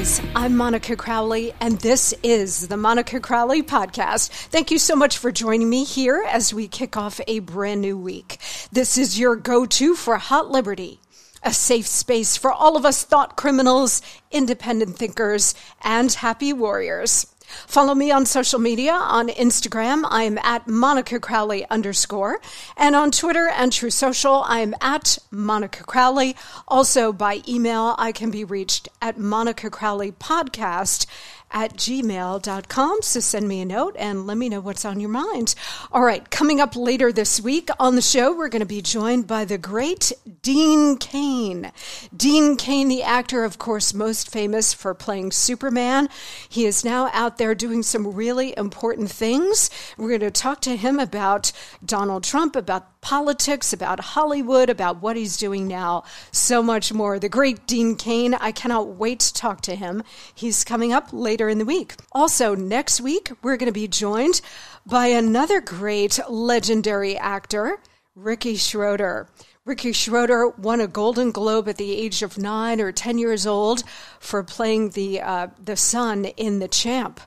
Guys, I'm Monica Crowley, and this is the Monica Crowley Podcast. Thank you so much for joining me here as we kick off a brand new week. This is your go to for Hot Liberty, a safe space for all of us thought criminals, independent thinkers, and happy warriors. Follow me on social media. On Instagram, I'm at Monica Crowley underscore. And on Twitter and Truth Social, I'm at Monica Crowley. Also by email, I can be reached at Monica Crowley Podcast at gmail.com. So send me a note and let me know what's on your mind. All right, coming up later this week on the show, we're going to be joined by the great Dean Cain. Dean Cain, the actor, of course, most famous for playing Superman. He is now out there doing some really important things. We're going to talk to him about Donald Trump, about politics, about Hollywood, about what he's doing now, so much more. The great Dean Cain, I cannot wait to talk to him. He's coming up later in the week. Also, next week, we're going to be joined by another great legendary actor, Ricky Schroder. Ricky Schroder won a Golden Globe at the age of nine or ten years old for playing the uh, the son in The Champ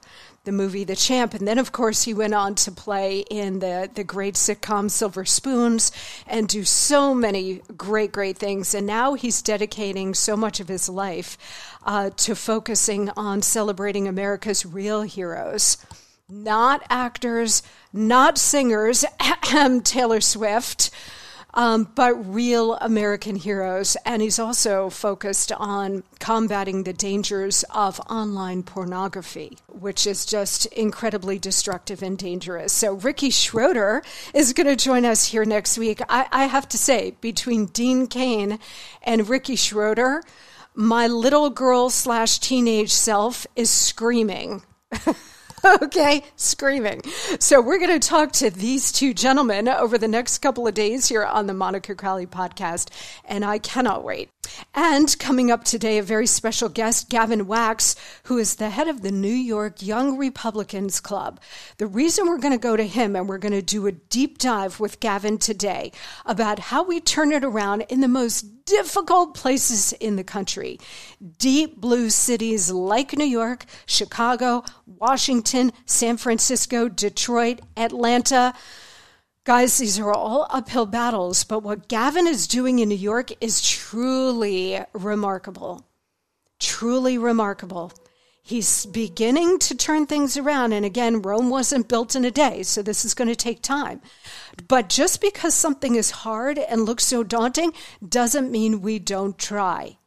the movie The Champ. And then, of course, he went on to play in the, the great sitcom Silver Spoons and do so many great, great things. And now he's dedicating so much of his life uh, to focusing on celebrating America's real heroes. Not actors, not singers, Taylor Swift, um, but real American heroes. And he's also focused on combating the dangers of online pornography, which is just incredibly destructive and dangerous. So, Ricky Schroder is going to join us here next week. I, I have to say, between Dean Cain and Ricky Schroder, my little girl slash teenage self is screaming. okay, screaming. So we're going to talk to these two gentlemen over the next couple of days here on the Monica Crowley podcast, and I cannot wait. And coming up today, a very special guest, Gavin Wax, who is the head of the New York Young Republicans Club. The reason we're going to go to him and we're going to do a deep dive with Gavin today about how we turn it around in the most difficult places in the country. Deep blue cities like New York, Chicago, Washington, San Francisco, Detroit, Atlanta. Guys, these are all uphill battles, but what Gavin is doing in New York is truly remarkable. Truly remarkable. He's beginning to turn things around. And again, Rome wasn't built in a day, so this is going to take time. But just because something is hard and looks so daunting doesn't mean we don't try.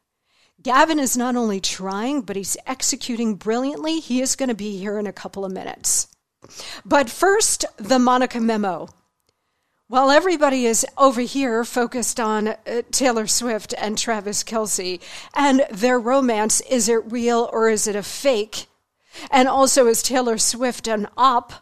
Gavin is not only trying, but he's executing brilliantly. He is going to be here in a couple of minutes. But first, the Monica memo. While everybody is over here focused on uh, Taylor Swift and Travis Kelce and their romance, is it real or is it a fake? And also, is Taylor Swift an op?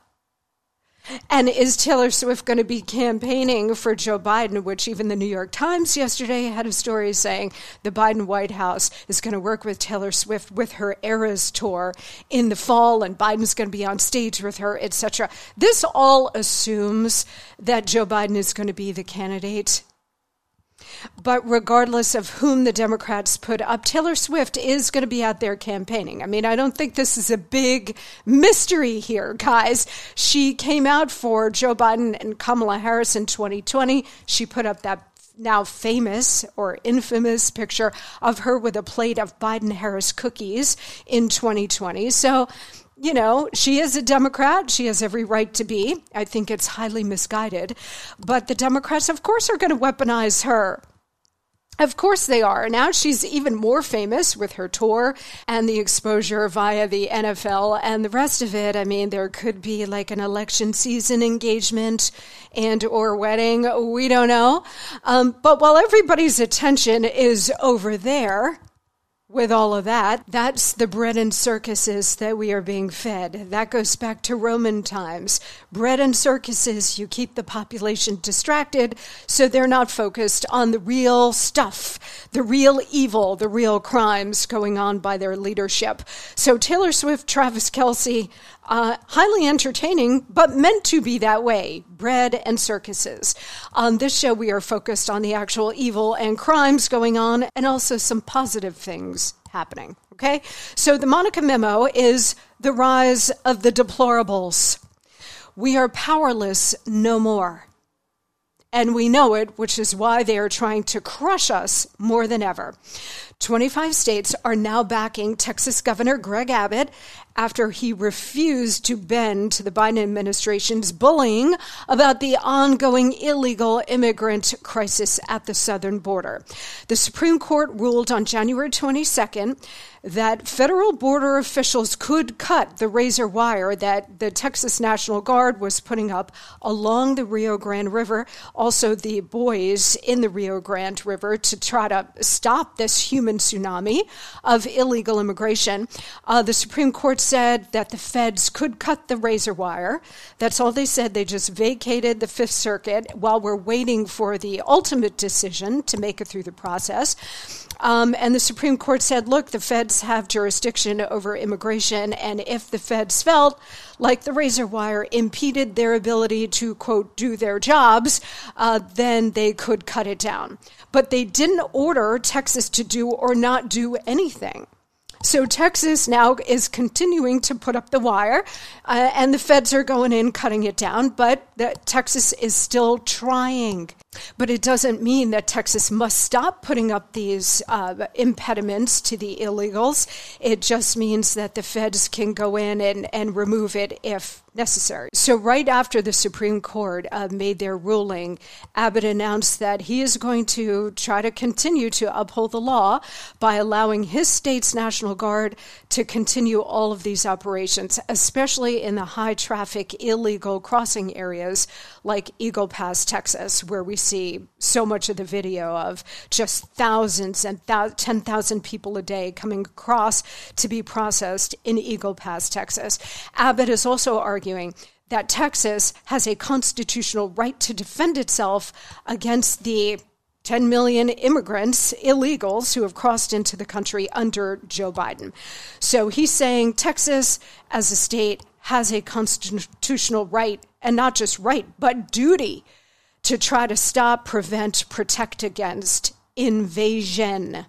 And is Taylor Swift going to be campaigning for Joe Biden, which even the New York Times yesterday had a story saying the Biden White House is going to work with Taylor Swift with her Eras tour in the fall, and Biden's going to be on stage with her, etc. This all assumes that Joe Biden is going to be the candidate but regardless of whom the Democrats put up, Taylor Swift is going to be out there campaigning. I mean, I don't think this is a big mystery here, guys. She came out for Joe Biden and Kamala Harris in 2020. She put up that now famous or infamous picture of her with a plate of Biden Harris cookies in 2020. So, you know, she is a Democrat. She has every right to be. I think it's highly misguided. But the Democrats, of course, are going to weaponize her Of course they are. Now she's even more famous with her tour and the exposure via the NFL and the rest of it. I mean, there could be like an election season engagement and or wedding. We don't know. Um, but while everybody's attention is over there, with all of that, that's the bread and circuses that we are being fed. That goes back to Roman times. Bread and circuses, you keep the population distracted so they're not focused on the real stuff, the real evil, the real crimes going on by their leadership. So Taylor Swift, Travis Kelce, uh, highly entertaining, but meant to be that way bread and circuses. On this show, we are focused on the actual evil and crimes going on and also some positive things happening. Okay? So the Monica memo is the rise of the deplorables. We are powerless no more. And we know it, which is why they are trying to crush us more than ever. 25 states are now backing Texas Governor Greg Abbott after he refused to bend to the Biden administration's bullying about the ongoing illegal immigrant crisis at the southern border. The Supreme Court ruled on January 22nd that federal border officials could cut the razor wire that the Texas National Guard was putting up along the Rio Grande River, also the buoys in the Rio Grande River to try to stop this human tsunami of illegal immigration. Uh, the Supreme Court said that the feds could cut the razor wire. That's all they said. They just vacated the Fifth Circuit while we're waiting for the ultimate decision to make it through the process. Um, and the Supreme Court said, look, the feds have jurisdiction over immigration, and if the feds felt like the razor wire impeded their ability to, quote, do their jobs, uh, then they could cut it down. But they didn't order Texas to do or not do anything. So Texas now is continuing to put up the wire, uh, and the feds are going in cutting it down, but Texas is still trying. But it doesn't mean that Texas must stop putting up these uh, impediments to the illegals. It just means that the feds can go in and, and remove it if necessary. So, right after the Supreme Court uh, made their ruling, Abbott announced that he is going to try to continue to uphold the law by allowing his state's National Guard to continue all of these operations, especially in the high traffic illegal crossing areas like Eagle Pass, Texas, where we see so much of the video of just thousands and th- 10,000 people a day coming across to be processed in Eagle Pass, Texas. Abbott is also arguing that Texas has a constitutional right to defend itself against the 10 million immigrants, illegals, who have crossed into the country under Joe Biden. So he's saying Texas, as a state, has a constitutional right, and not just right, but duty to try to stop, prevent, protect against invasion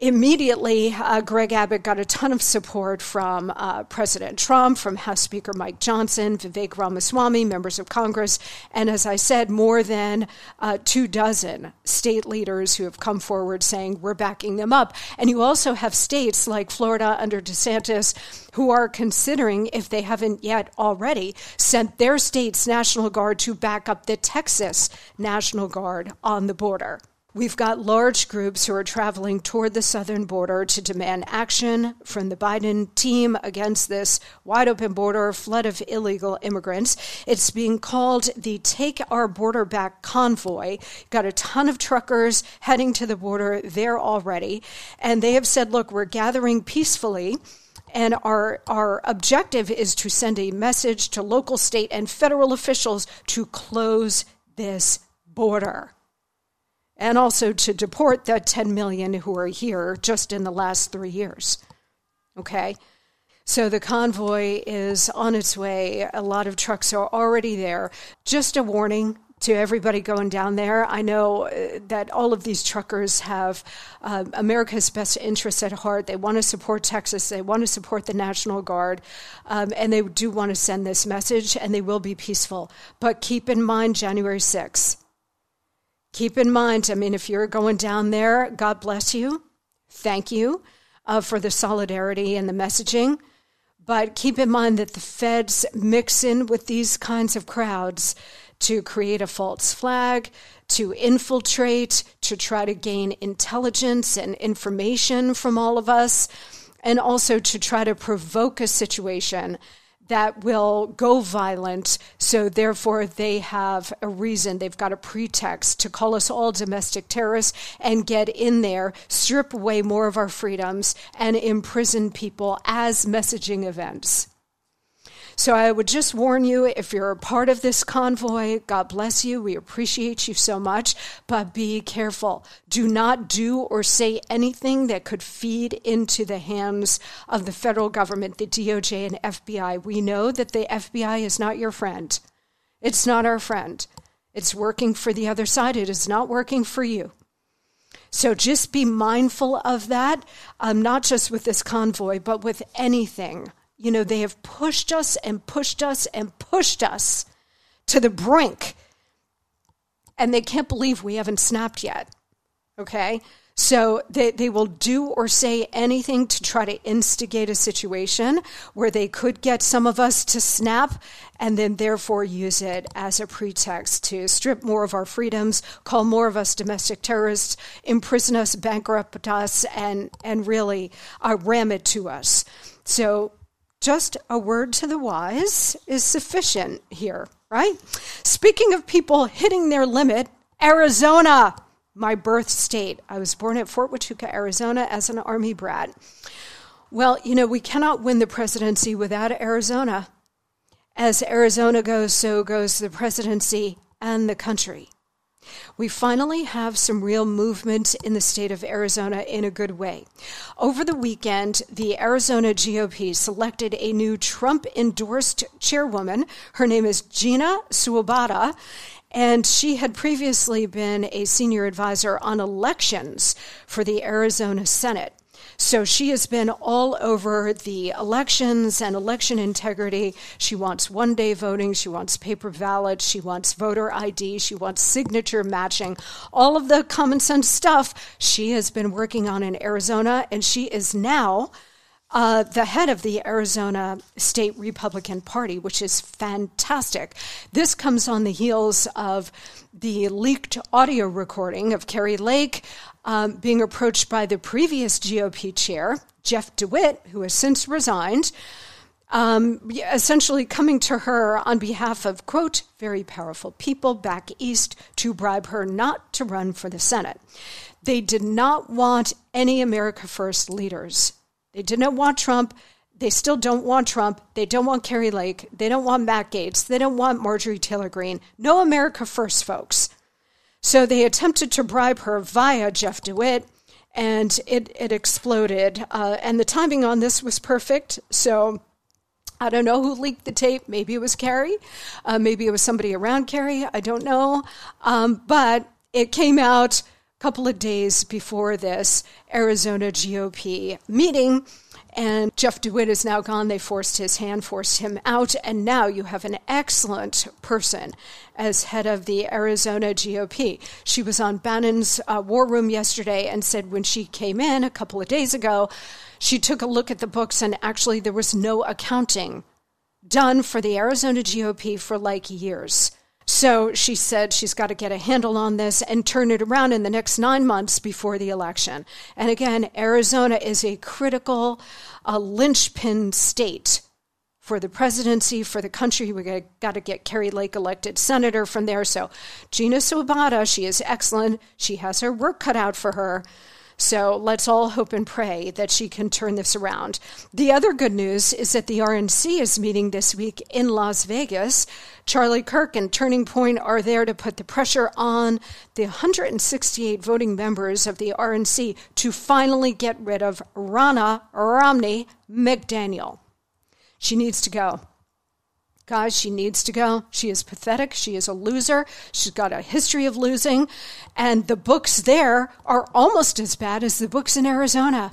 immediately, uh, Greg Abbott got a ton of support from uh, President Trump, from House Speaker Mike Johnson, Vivek Ramaswamy, members of Congress, and as I said, more than uh, two dozen state leaders who have come forward saying we're backing them up. And you also have states like Florida under DeSantis who are considering, if they haven't yet already, sent their state's National Guard to back up the Texas National Guard on the border. We've got large groups who are traveling toward the southern border to demand action from the Biden team against this wide open border flood of illegal immigrants. It's being called the Take Our Border Back Convoy. Got a ton of truckers heading to the border there already. And they have said, look, we're gathering peacefully. And our, our objective is to send a message to local, state, and federal officials to close this border and also to deport the 10 million who are here just in the last three years. Okay? So the convoy is on its way. A lot of trucks are already there. Just a warning to everybody going down there. I know uh, that all of these truckers have uh, America's best interests at heart. They want to support Texas, they want to support the National Guard, um, and they do want to send this message, and they will be peaceful. But keep in mind January 6th keep in mind, I mean, if you're going down there, God bless you. Thank you uh, for the solidarity and the messaging. But keep in mind that the feds mix in with these kinds of crowds to create a false flag, to infiltrate, to try to gain intelligence and information from all of us, and also to try to provoke a situation that will go violent. So, therefore, they have a reason, they've got a pretext to call us all domestic terrorists and get in there, strip away more of our freedoms, and imprison people as messaging events. So I would just warn you if you're a part of this convoy, God bless you. We appreciate you so much, but be careful. Do not do or say anything that could feed into the hands of the federal government, the DOJ and FBI. We know that the FBI is not your friend. It's not our friend. It's working for the other side. It is not working for you. So just be mindful of that, um, not just with this convoy, but with anything you know, they have pushed us and pushed us and pushed us to the brink. And they can't believe we haven't snapped yet. Okay? So they, they will do or say anything to try to instigate a situation where they could get some of us to snap and then therefore use it as a pretext to strip more of our freedoms, call more of us domestic terrorists, imprison us, bankrupt us, and, and really uh, ram it to us. So just a word to the wise is sufficient here, right? Speaking of people hitting their limit, Arizona, my birth state. I was born at Fort Huachuca, Arizona, as an Army brat. Well, you know, we cannot win the presidency without Arizona. As Arizona goes, so goes the presidency and the country we finally have some real movement in the state of Arizona in a good way. Over the weekend, the Arizona GOP selected a new Trump endorsed chairwoman. Her name is Gina Swoboda. And she had previously been a senior advisor on elections for the Arizona Senate. So she has been all over the elections and election integrity. She wants one day voting. She wants paper ballots. She wants voter ID. She wants signature matching. All of the common sense stuff she has been working on in Arizona, and she is now. Uh, the head of the Arizona State Republican Party, which is fantastic. This comes on the heels of the leaked audio recording of Kari Lake um, being approached by the previous GOP chair, Jeff DeWitt, who has since resigned, um, essentially coming to her on behalf of, quote, very powerful people back east to bribe her not to run for the Senate. They did not want any America First leaders. They did not want Trump. They still don't want Trump. They don't want Kari Lake. They don't want Matt Gaetz. They don't want Marjorie Taylor Greene. No America First, folks. So they attempted to bribe her via Jeff DeWitt, and it, it exploded. Uh, and the timing on this was perfect. So I don't know who leaked the tape. Maybe it was Kari. Uh, maybe it was somebody around Kari. I don't know. Um, but it came out a couple of days before this Arizona GOP meeting and Jeff DeWitt is now gone. They forced his hand, forced him out. And now you have an excellent person as head of the Arizona GOP. She was on Bannon's uh, War Room yesterday and said when she came in a couple of days ago, she took a look at the books and actually there was no accounting done for the Arizona GOP for like years. So she said she's got to get a handle on this and turn it around in the next nine months before the election. And again, Arizona is a critical uh, linchpin state for the presidency, for the country. We got to get Kari Lake elected senator from there. So Gina Swoboda, she is excellent. She has her work cut out for her. So let's all hope and pray that she can turn this around. The other good news is that the RNC is meeting this week in Las Vegas. Charlie Kirk and Turning Point are there to put the pressure on the 168 voting members of the RNC to finally get rid of Ronna Romney McDaniel. She needs to go. Guys, she needs to go. She is pathetic. She is a loser. She's got a history of losing. And the books there are almost as bad as the books in Arizona.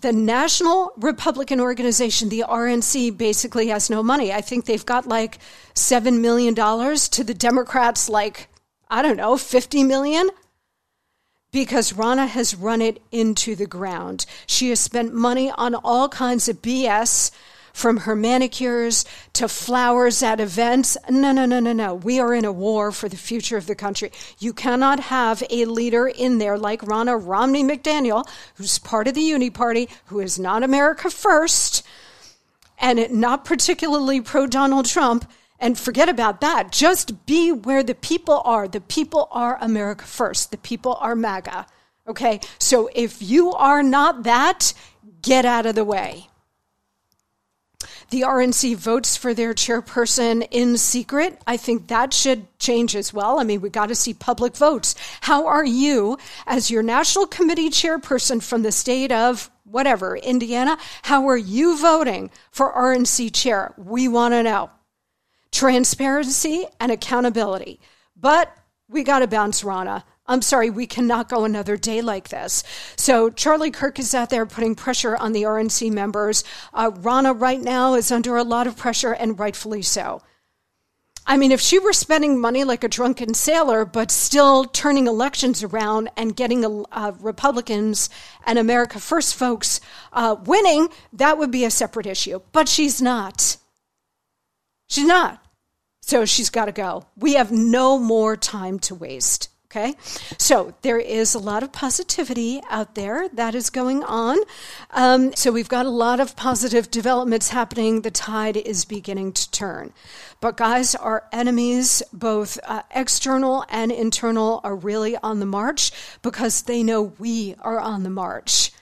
The National Republican Organization, the RNC, basically has no money. I think they've got like $7 million to the Democrats, like, I don't know, 50 million because Ronna has run it into the ground. She has spent money on all kinds of BS from her manicures to flowers at events. No, no, no, no, no. We are in a war for the future of the country. You cannot have a leader in there like Ronna Romney McDaniel, who's part of the Uni Party, who is not America first and not particularly pro Donald Trump. And forget about that. Just be where the people are. The people are America first. The people are MAGA. Okay. So if you are not that, get out of the way. The RNC votes for their chairperson in secret. I think that should change as well. I mean, we got to see public votes. How are you, as your national committee chairperson from the state of whatever, Indiana, how are you voting for RNC chair? We want to know. Transparency and accountability. But we got to bounce Ronna. I'm sorry, we cannot go another day like this. So Charlie Kirk is out there putting pressure on the RNC members. Uh, Ronna right now is under a lot of pressure, and rightfully so. I mean, if she were spending money like a drunken sailor, but still turning elections around and getting uh, Republicans and America First folks uh, winning, that would be a separate issue. But she's not. She's not. So she's got to go. We have no more time to waste. Okay, so there is a lot of positivity out there that is going on. Um, so we've got a lot of positive developments happening. The tide is beginning to turn. But guys, our enemies, both uh, external and internal, are really on the march because they know we are on the march.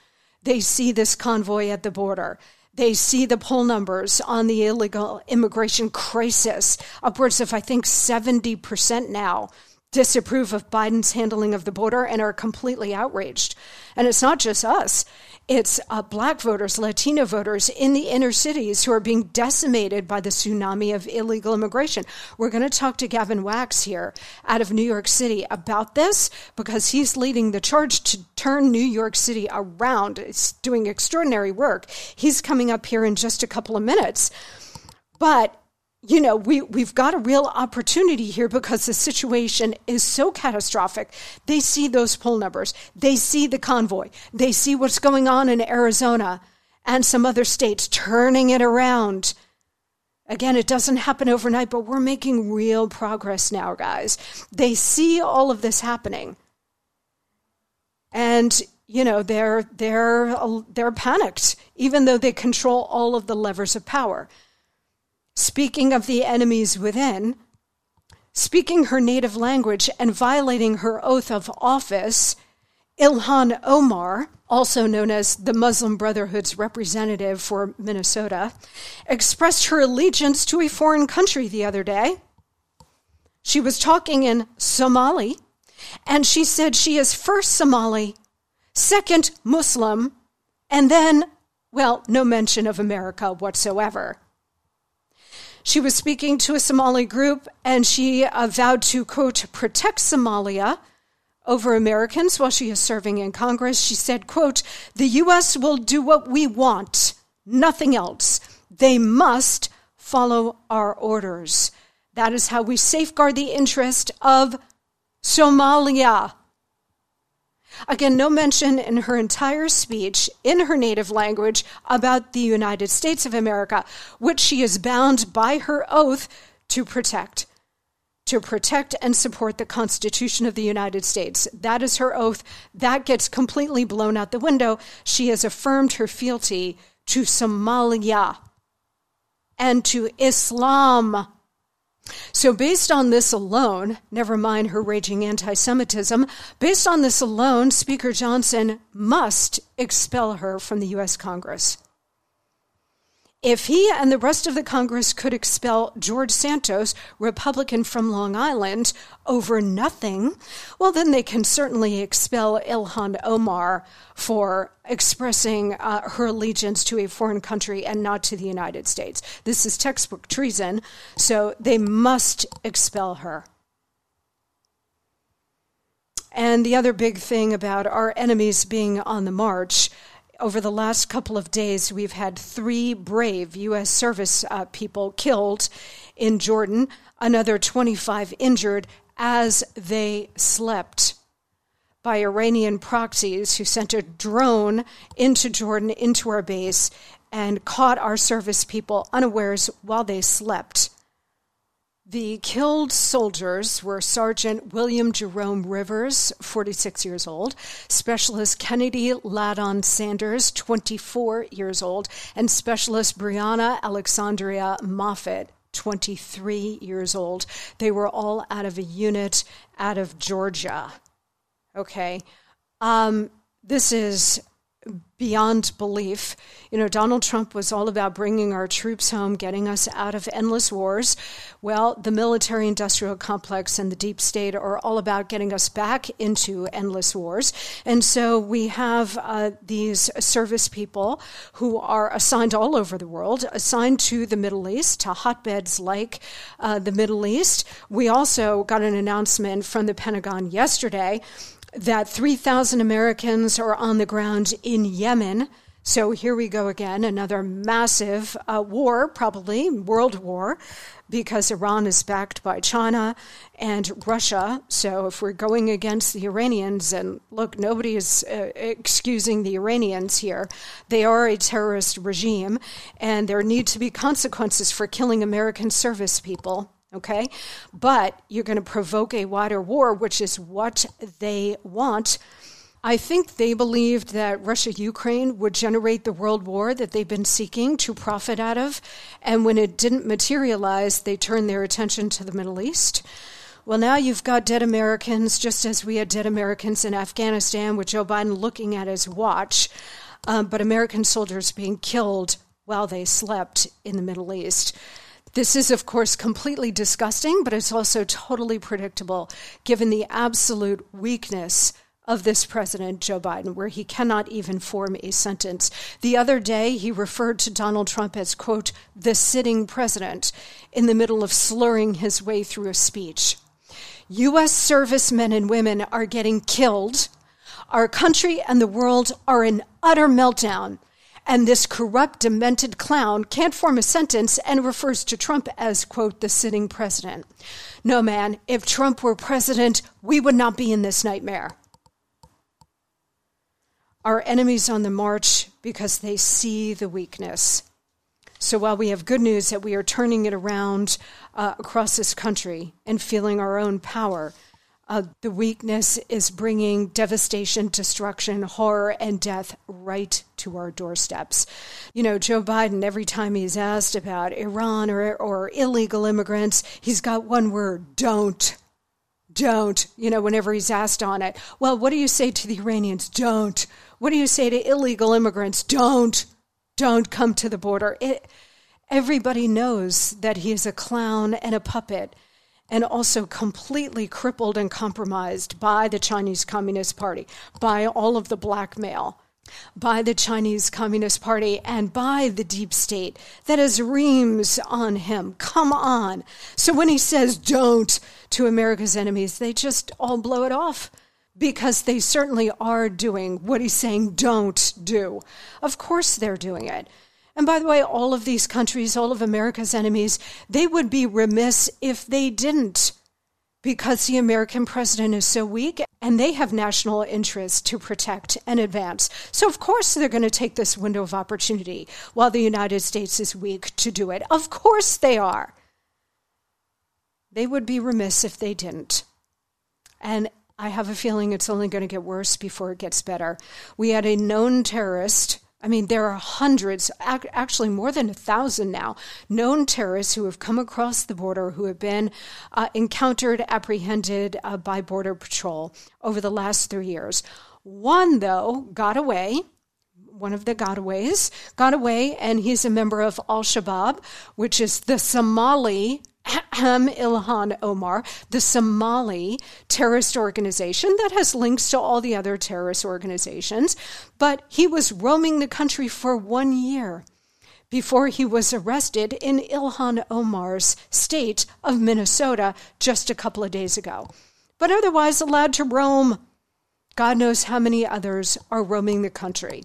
They see this convoy at the border. They see the poll numbers on the illegal immigration crisis, upwards of, I think, 70% now disapprove of Biden's handling of the border and are completely outraged. And it's not just us. It's uh, black voters, Latino voters in the inner cities who are being decimated by the tsunami of illegal immigration. We're going to talk to Gavin Wax here out of New York City about this because he's leading the charge to turn New York City around. It's doing extraordinary work. He's coming up here in just a couple of minutes. But you know, we, we've got a real opportunity here because the situation is so catastrophic. They see those poll numbers, they see the convoy, they see what's going on in Arizona and some other states turning it around. Again, it doesn't happen overnight, but we're making real progress now, guys. They see all of this happening. And you know they're they're they're panicked even though they control all of the levers of power speaking of the enemies within, speaking her native language and violating her oath of office, Ilhan Omar, also known as the Muslim Brotherhood's representative for Minnesota, expressed her allegiance to a foreign country the other day. She was talking in Somali, and she said she is first Somali, second Muslim, and then, well, no mention of America whatsoever. She was speaking to a Somali group and she uh, vowed to, quote, protect Somalia over Americans while she is serving in Congress. She said, quote, the U.S. will do what we want, nothing else. They must follow our orders. That is how we safeguard the interest of Somalia. Again, no mention in her entire speech in her native language about the United States of America, which she is bound by her oath to protect. To protect and support the Constitution of the United States. That is her oath. That gets completely blown out the window. She has affirmed her fealty to Somalia and to Islam. So, based on this alone, never mind her raging anti Semitism, based on this alone, Speaker Johnson must expel her from the U.S. Congress. If he and the rest of the Congress could expel George Santos, Republican from Long Island, over nothing, well, then they can certainly expel Ilhan Omar for expressing uh, her allegiance to a foreign country and not to the United States. This is textbook treason, so they must expel her. And the other big thing about our enemies being on the march over the last couple of days, we've had three brave U.S. service uh, people killed in Jordan, another 25 injured as they slept by Iranian proxies who sent a drone into Jordan, into our base, and caught our service people unawares while they slept. The killed soldiers were Sergeant William Jerome Rivers, 46 years old, Specialist Kennedy Ladon Sanders, 24 years old, and Specialist Breonna Alexsondria Moffett, 23 years old. They were all out of a unit out of Georgia. Okay. Um, this is beyond belief. You know, Donald Trump was all about bringing our troops home, getting us out of endless wars. Well, the military industrial complex and the deep state are all about getting us back into endless wars. And so we have uh, these service people who are assigned all over the world, assigned to the Middle East, to hotbeds like uh, the Middle East. We also got an announcement from the Pentagon yesterday that 3,000 Americans are on the ground in Yemen. So here we go again, another massive uh, war, probably world war, because Iran is backed by China and Russia. So if we're going against the Iranians, and look, nobody is uh, excusing the Iranians here, they are a terrorist regime, and there need to be consequences for killing American service people okay? But you're going to provoke a wider war, which is what they want. I think they believed that Russia Ukraine would generate the world war that they've been seeking to profit out of. And when it didn't materialize, they turned their attention to the Middle East. Well, now you've got dead Americans, just as we had dead Americans in Afghanistan, with Joe Biden looking at his watch, um, but American soldiers being killed while they slept in the Middle East. This is, of course, completely disgusting, but it's also totally predictable given the absolute weakness of this president, Joe Biden, where he cannot even form a sentence. The other day, he referred to Donald Trump as, quote, the sitting president in the middle of slurring his way through a speech. U.S. servicemen and women are getting killed. Our country and the world are in utter meltdown and this corrupt, demented clown can't form a sentence and refers to Trump as, quote, the sitting president. No, man, if Trump were president, we would not be in this nightmare. Our enemies on the march because they see the weakness. So while we have good news that we are turning it around uh, across this country and feeling our own power, uh, the weakness is bringing devastation, destruction, horror, and death right to our doorsteps. You know, Joe Biden, every time he's asked about Iran or, or illegal immigrants, he's got one word don't. Don't. You know, whenever he's asked on it. Well, what do you say to the Iranians? Don't. What do you say to illegal immigrants? Don't. Don't come to the border. It, everybody knows that he is a clown and a puppet and also completely crippled and compromised by the Chinese Communist Party, by all of the blackmail, by the Chinese Communist Party, and by the deep state that has reams on him. Come on. So when he says don't to America's enemies, they just all blow it off because they certainly are doing what he's saying don't do. Of course they're doing it. And by the way, all of these countries, all of America's enemies, they would be remiss if they didn't because the American president is so weak and they have national interests to protect and advance. So, of course, they're going to take this window of opportunity while the United States is weak to do it. Of course, they are. They would be remiss if they didn't. And I have a feeling it's only going to get worse before it gets better. We had a known terrorist I mean, there are hundreds, actually more than a thousand now, known terrorists who have come across the border who have been uh, encountered, apprehended uh, by Border Patrol over the last three years. One, though, got away. One of the gotaways got away, and he's a member of Al Shabaab, which is the Somali Ilhan Omar, the Somali terrorist organization that has links to all the other terrorist organizations, but he was roaming the country for one year before he was arrested in Ilhan Omar's state of Minnesota just a couple of days ago. But otherwise allowed to roam. God knows how many others are roaming the country.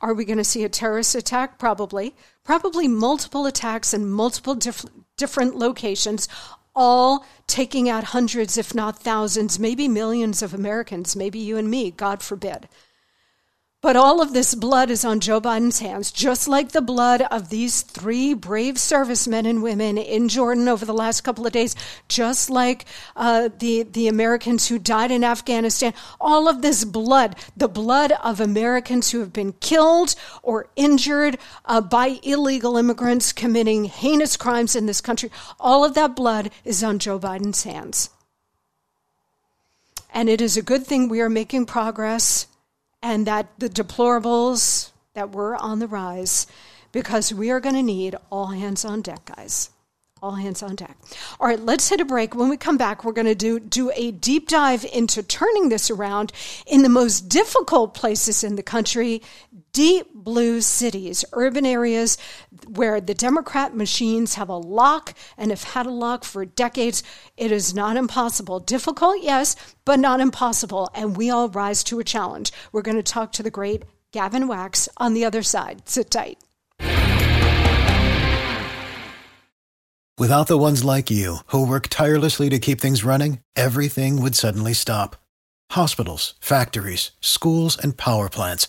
Are we going to see a terrorist attack? Probably. Probably multiple attacks in multiple diff- different locations, all taking out hundreds, if not thousands, maybe millions of Americans, maybe you and me, God forbid. But all of this blood is on Joe Biden's hands, just like the blood of these three brave servicemen and women in Jordan over the last couple of days, just like uh, the, the Americans who died in Afghanistan. All of this blood, the blood of Americans who have been killed or injured uh, by illegal immigrants committing heinous crimes in this country, all of that blood is on Joe Biden's hands. And it is a good thing we are making progress and that the deplorables that were on the rise because we are going to need all hands on deck, guys. All hands on deck. All right, let's hit a break. When we come back, we're going to do, do a deep dive into turning this around in the most difficult places in the country, deep blue cities, urban areas where the Democrat machines have a lock and have had a lock for decades. It is not impossible. Difficult, yes, but not impossible. And we all rise to a challenge. We're going to talk to the great Gavin Wax on the other side. Sit tight. Without the ones like you, who work tirelessly to keep things running, everything would suddenly stop. Hospitals, factories, schools, and power plants,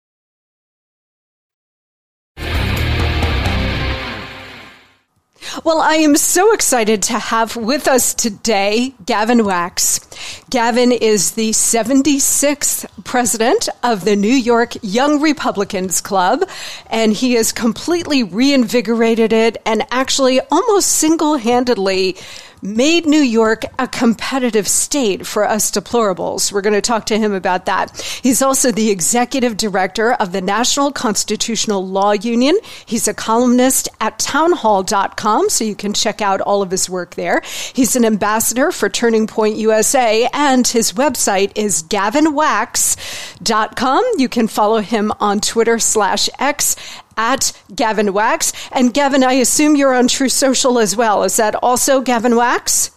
Well, I am so excited to have with us today Gavin Wax. Gavin is the 76th president of the New York Young Republicans Club, and he has completely reinvigorated it and actually almost single handedly made New York a competitive state for us deplorables. We're going to talk to him about that. He's also the executive director of the National Constitutional Law Union. He's a columnist at townhall.com, so you can check out all of his work there. He's an ambassador for Turning Point USA, and his website is gavinwax.com. You can follow him on Twitter slash X at Gavin Wax. And Gavin, I assume you're on Truth Social as well. Is that also Gavin Wax?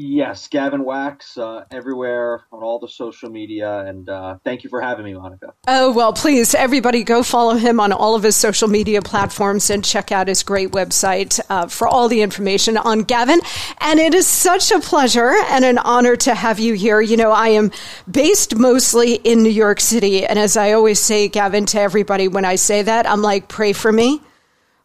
Yes, Gavin Wax, uh, everywhere on all the social media. And uh, thank you for having me, Monica. Oh, well, please, everybody go follow him on all of his social media platforms and check out his great website uh, for all the information on Gavin. And it is such a pleasure and an honor to have you here. You know, I am based mostly in New York City. And as I always say, Gavin, to everybody when I say that, I'm like, pray for me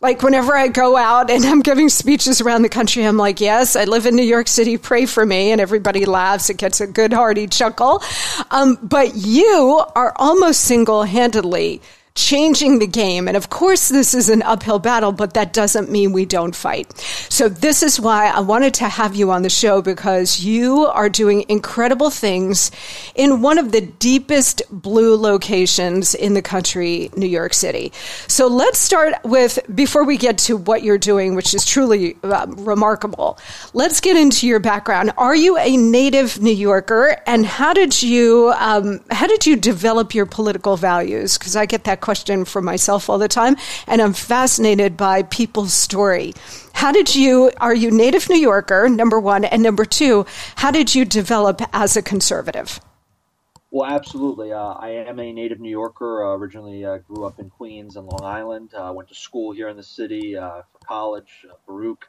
like whenever I go out and I'm giving speeches around the country, I'm like, yes, I live in New York City, pray for me. And everybody laughs. It gets a good hearty chuckle. Um, but you are almost single handedly changing the game. And of course, this is an uphill battle, but that doesn't mean we don't fight. So this is why I wanted to have you on the show because you are doing incredible things in one of the deepest blue locations in the country, New York City. So let's start with, before we get to what you're doing, which is truly uh, remarkable, let's get into your background. Are you a native New Yorker and how did you, um, how did you develop your political values? Because I get that question for myself all the time, and I'm fascinated by people's story. How did you, are you native New Yorker, number one, and number two, how did you develop as a conservative? Well, absolutely. Uh, I am a native New Yorker. Uh, originally uh, grew up in Queens and Long Island. Uh, went to school here in the city uh, for college, uh, Baruch.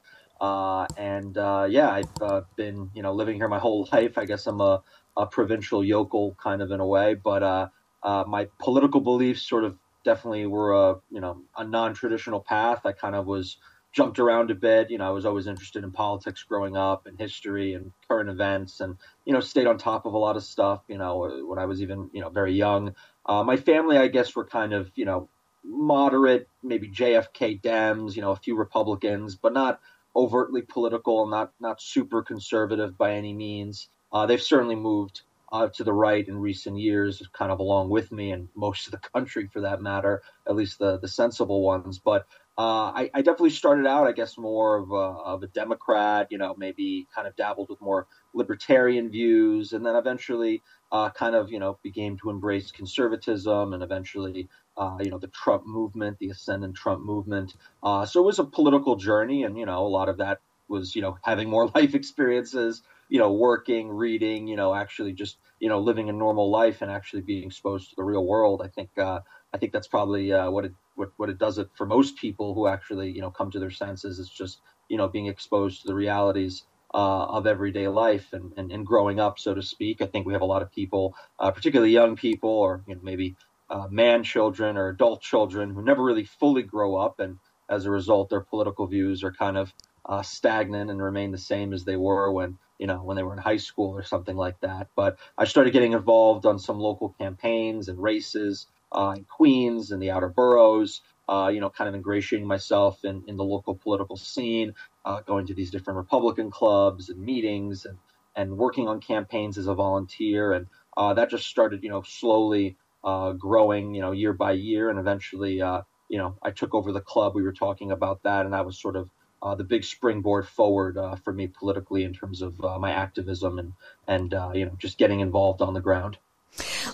and yeah, I've been you know living here my whole life. I guess I'm a, a provincial yokel kind of in a way, but my political beliefs sort of definitely were a you know a non-traditional path. I kind of was jumped around a bit. You know, I was always interested in politics growing up and history and current events, and you know, stayed on top of a lot of stuff. You know, when I was even you know very young. Uh, my family, I guess, were kind of you know moderate, maybe JFK Dems. You know, a few Republicans, but not overtly political, not not super conservative by any means. Uh, they've certainly moved uh, to the right in recent years, kind of along with me and most of the country for that matter, at least the the sensible ones. But uh, I, I, definitely started out, I guess, more of a, of a Democrat, you know, maybe kind of dabbled with more libertarian views, and then eventually uh, kind of, you know, began to embrace conservatism and eventually, uh, you know, the Trump movement, the ascendant Trump movement. Uh, so it was a political journey, and, you know, a lot of that was, you know, having more life experiences, you know, working, reading, you know, actually just you know living a normal life and actually being exposed to the real world. I think uh, I think that's probably uh, what it what, what it does it for most people who actually you know come to their senses is just you know being exposed to the realities uh, of everyday life and, and, and, growing up, so to speak. I think we have a lot of people, uh, particularly young people, or you know maybe uh, man children or adult children who never really fully grow up, and as a result, their political views are kind of uh, stagnant and remain the same as they were when you know when they were in high school or something like that. But I started getting involved on some local campaigns and races uh, in Queens and the outer boroughs. Uh, you know, kind of ingratiating myself in, in the local political scene, uh, going to these different Republican clubs and meetings and, and working on campaigns as a volunteer. And uh, that just started, you know, slowly uh, growing, you know, year by year. And eventually, uh, you know, I took over the club. We were talking about that. And that was sort of uh, the big springboard forward uh, for me politically in terms of uh, my activism and and uh, you know just getting involved on the ground.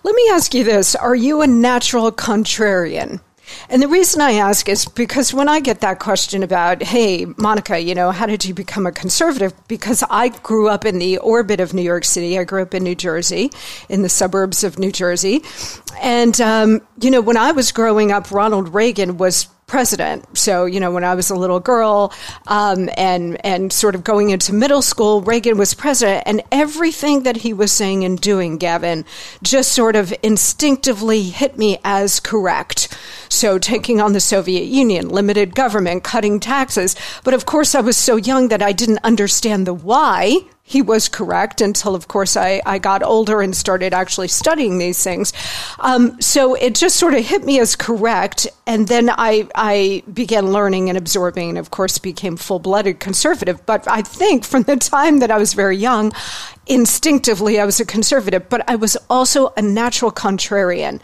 Let me ask you this: Are you a natural contrarian? And the reason I ask is because when I get that question about, hey, Monica, you know, how did you become a conservative? Because I grew up in the orbit of New York City. I grew up in New Jersey, in the suburbs of New Jersey. And, um, you know, when I was growing up, Ronald Reagan was president. So, you know, when I was a little girl um, and and sort of going into middle school, Reagan was president, and everything that he was saying and doing, Gavin, just sort of instinctively hit me as correct. So, taking on the Soviet Union, limited government, cutting taxes. But of course, I was so young that I didn't understand the why he was correct until, of course, I, I got older and started actually studying these things. Um, so it just sort of hit me as correct. And then I, I began learning and absorbing, and of course, became full blooded conservative. But I think from the time that I was very young, instinctively I was a conservative, but I was also a natural contrarian.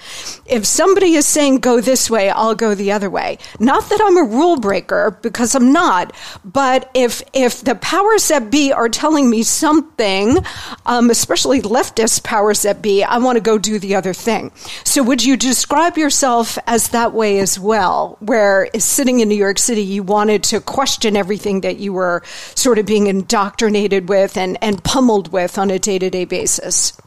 If somebody is saying go this way, I'll go the other way. Not that I'm a rule breaker because I'm not, but if if the powers that be are telling me something, um, especially leftist powers that be, I want to go do the other thing. So would you describe yourself as that way as well, where sitting in New York City, you wanted to question everything that you were sort of being indoctrinated with and, and pummeled with on a day to day basis?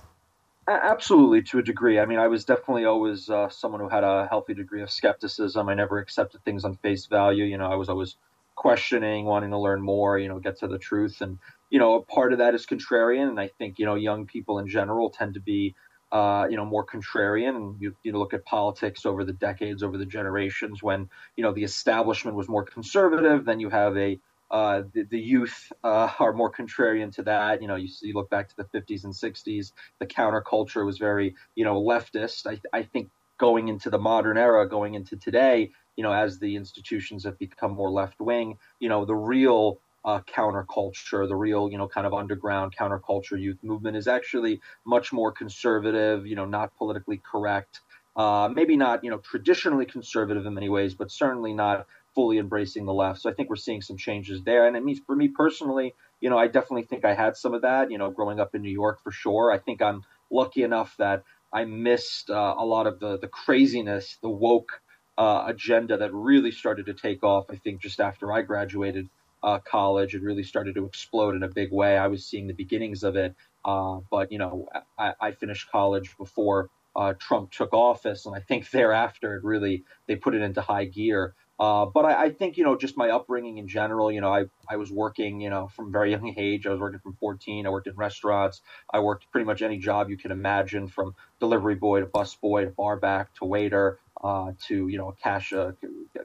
Absolutely, to a degree. I mean, I was definitely always uh, someone who had a healthy degree of skepticism. I never accepted things on face value. You know, I was always questioning, wanting to learn more, you know, get to the truth. And, you know, a part of that is contrarian. And I think, you know, young people in general tend to be, uh, you know, more contrarian. And you, you look at politics over the decades, over the generations when, you know, the establishment was more conservative. Then you have a, uh, the, the, youth uh, are more contrarian to that. You know, you, you, look back to the 50s and 60s, the counterculture was very, you know, leftist. I, I, think going into the modern era, going into today, you know, as the institutions have become more left wing, you know, the real uh, counterculture, the real, you know, kind of underground counterculture youth movement is actually much more conservative, you know, not politically correct. Uh, maybe not, you know, traditionally conservative in many ways, but certainly not fully embracing the left. So I think we're seeing some changes there. And it means for me personally, you know, I definitely think I had some of that, you know, growing up in New York for sure. I think I'm lucky enough that I missed uh, a lot of the, the craziness, the woke uh, agenda that really started to take off, I think, just after I graduated uh, college. It really started to explode in a big way. I was seeing the beginnings of it. Uh, but, you know, I, I finished college before uh, Trump took office. And I think thereafter, it really, they put it into high gear. Uh, but I, I, think you know just my upbringing in general. You know, I I was working you know from very young age. I was working from 14. I worked in restaurants. I worked pretty much any job you can imagine, from delivery boy to bus boy to barback to waiter uh, to you know a cash uh,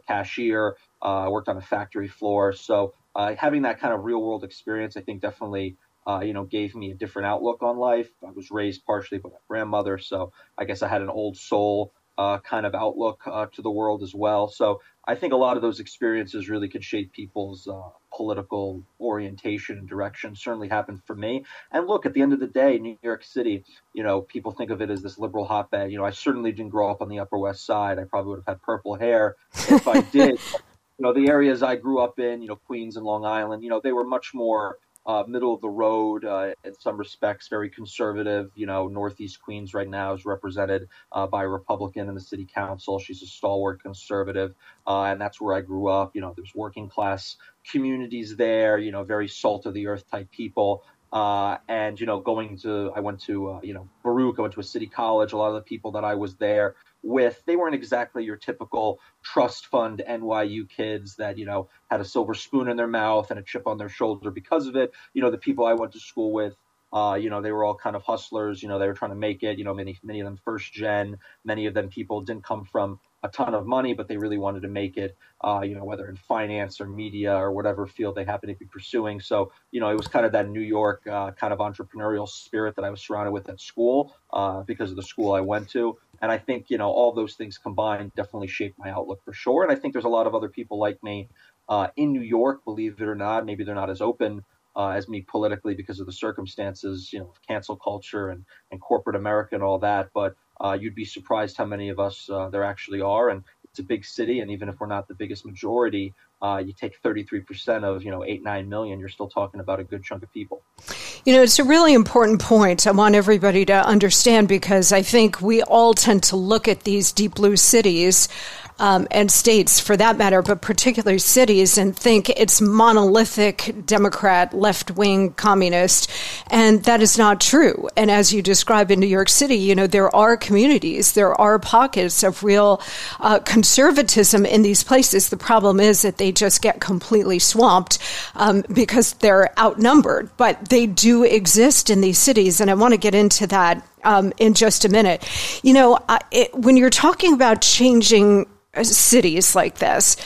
cashier. Uh, I worked on a factory floor. So uh, having that kind of real world experience, I think definitely. Uh, you know, gave me a different outlook on life. I was raised partially by my grandmother, so I guess I had an old soul uh, kind of outlook uh, to the world as well. So I think a lot of those experiences really could shape people's uh, political orientation and direction. Certainly happened for me. And look, at the end of the day, New York City, you know, people think of it as this liberal hotbed. You know, I certainly didn't grow up on the Upper West Side. I probably would have had purple hair if I did. you know, the areas I grew up in, you know, Queens and Long Island, you know, they were much more uh, middle of the road uh, in some respects, very conservative. You know, Northeast Queens right now is represented uh, by a Republican in the city council. She's a stalwart conservative, uh, and that's where I grew up. You know, there's working class communities there. You know, very salt of the earth type people. Uh, and you know, going to I went to uh, you know Baruch, I went to a city college. A lot of the people that I was there with, they weren't exactly your typical trust fund NYU kids that you know had a silver spoon in their mouth and a chip on their shoulder because of it. You know, the people I went to school with, uh, you know, they were all kind of hustlers. You know, they were trying to make it. You know, many many of them first gen. Many of them people didn't come from a ton of money, but they really wanted to make it. Uh, you know, whether in finance or media or whatever field they happen to be pursuing. So, you know, it was kind of that New York uh, kind of entrepreneurial spirit that I was surrounded with at school uh, because of the school I went to. And I think you know all those things combined definitely shaped my outlook for sure. And I think there's a lot of other people like me uh, in New York, believe it or not. Maybe they're not as open uh, as me politically because of the circumstances, you know, cancel culture and, and corporate America and all that. But uh, you'd be surprised how many of us uh, there actually are. And it's a big city, and even if we're not the biggest majority, uh, you take 33% of, you know, 8, 9 million, you're still talking about a good chunk of people. You know, it's a really important point. I want everybody to understand because I think we all tend to look at these deep blue cities um, and states for that matter, but particularly cities, and think it's monolithic Democrat, left wing communist. And that is not true. And as you describe in New York City, you know, there are communities, there are pockets of real uh, conservatism in these places. The problem is that they just get completely swamped um, because they're outnumbered. But they do exist in these cities. And I want to get into that um, in just a minute. You know, uh, it, when you're talking about changing cities like this.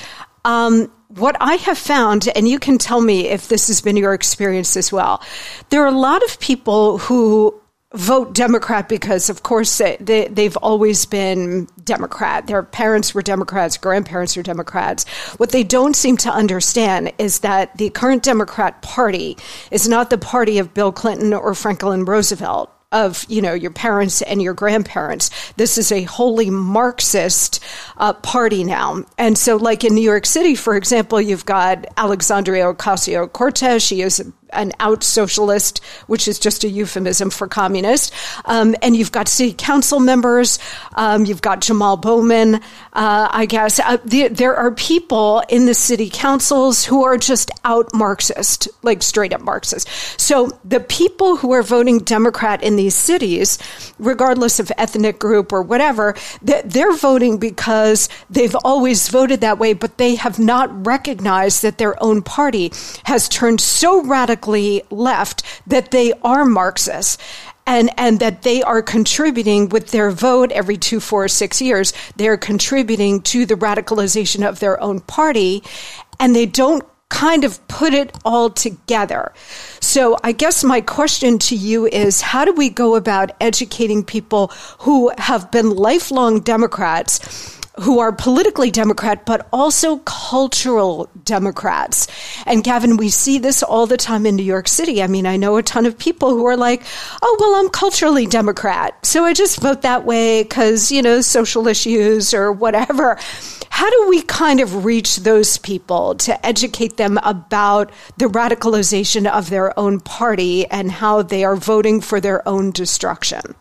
Um, what I have found, and you can tell me if this has been your experience as well, there are a lot of people who vote Democrat because, of course, they, they've always been Democrat. Their parents were Democrats, grandparents are Democrats. What they don't seem to understand is that the current Democrat Party is not the party of Bill Clinton or Franklin Roosevelt of you know your parents and your grandparents. This is a wholly Marxist uh, party now, and so like in New York City, for example, you've got Alexandria Ocasio Cortez. She is an out socialist, which is just a euphemism for communist. Um, and you've got city council members. Um, you've got Jamal Bowman, uh, I guess. Uh, the, there are people in the city councils who are just out Marxist, like straight up Marxist. So the people who are voting Democrat in these cities, regardless of ethnic group or whatever, they're voting because they've always voted that way, but they have not recognized that their own party has turned so radical radically left that they are Marxists and and that they are contributing with their vote every two, four, six years. They're contributing to the radicalization of their own party, and they don't kind of put it all together. So I guess my question to you is how do we go about educating people who have been lifelong Democrats? Who are politically Democrat, but also cultural Democrats. And Gavin, we see this all the time in New York City. I mean, I know a ton of people who are like, oh, well, I'm culturally Democrat. So I just vote that way because, you know, social issues or whatever. How do we kind of reach those people to educate them about the radicalization of their own party and how they are voting for their own destruction?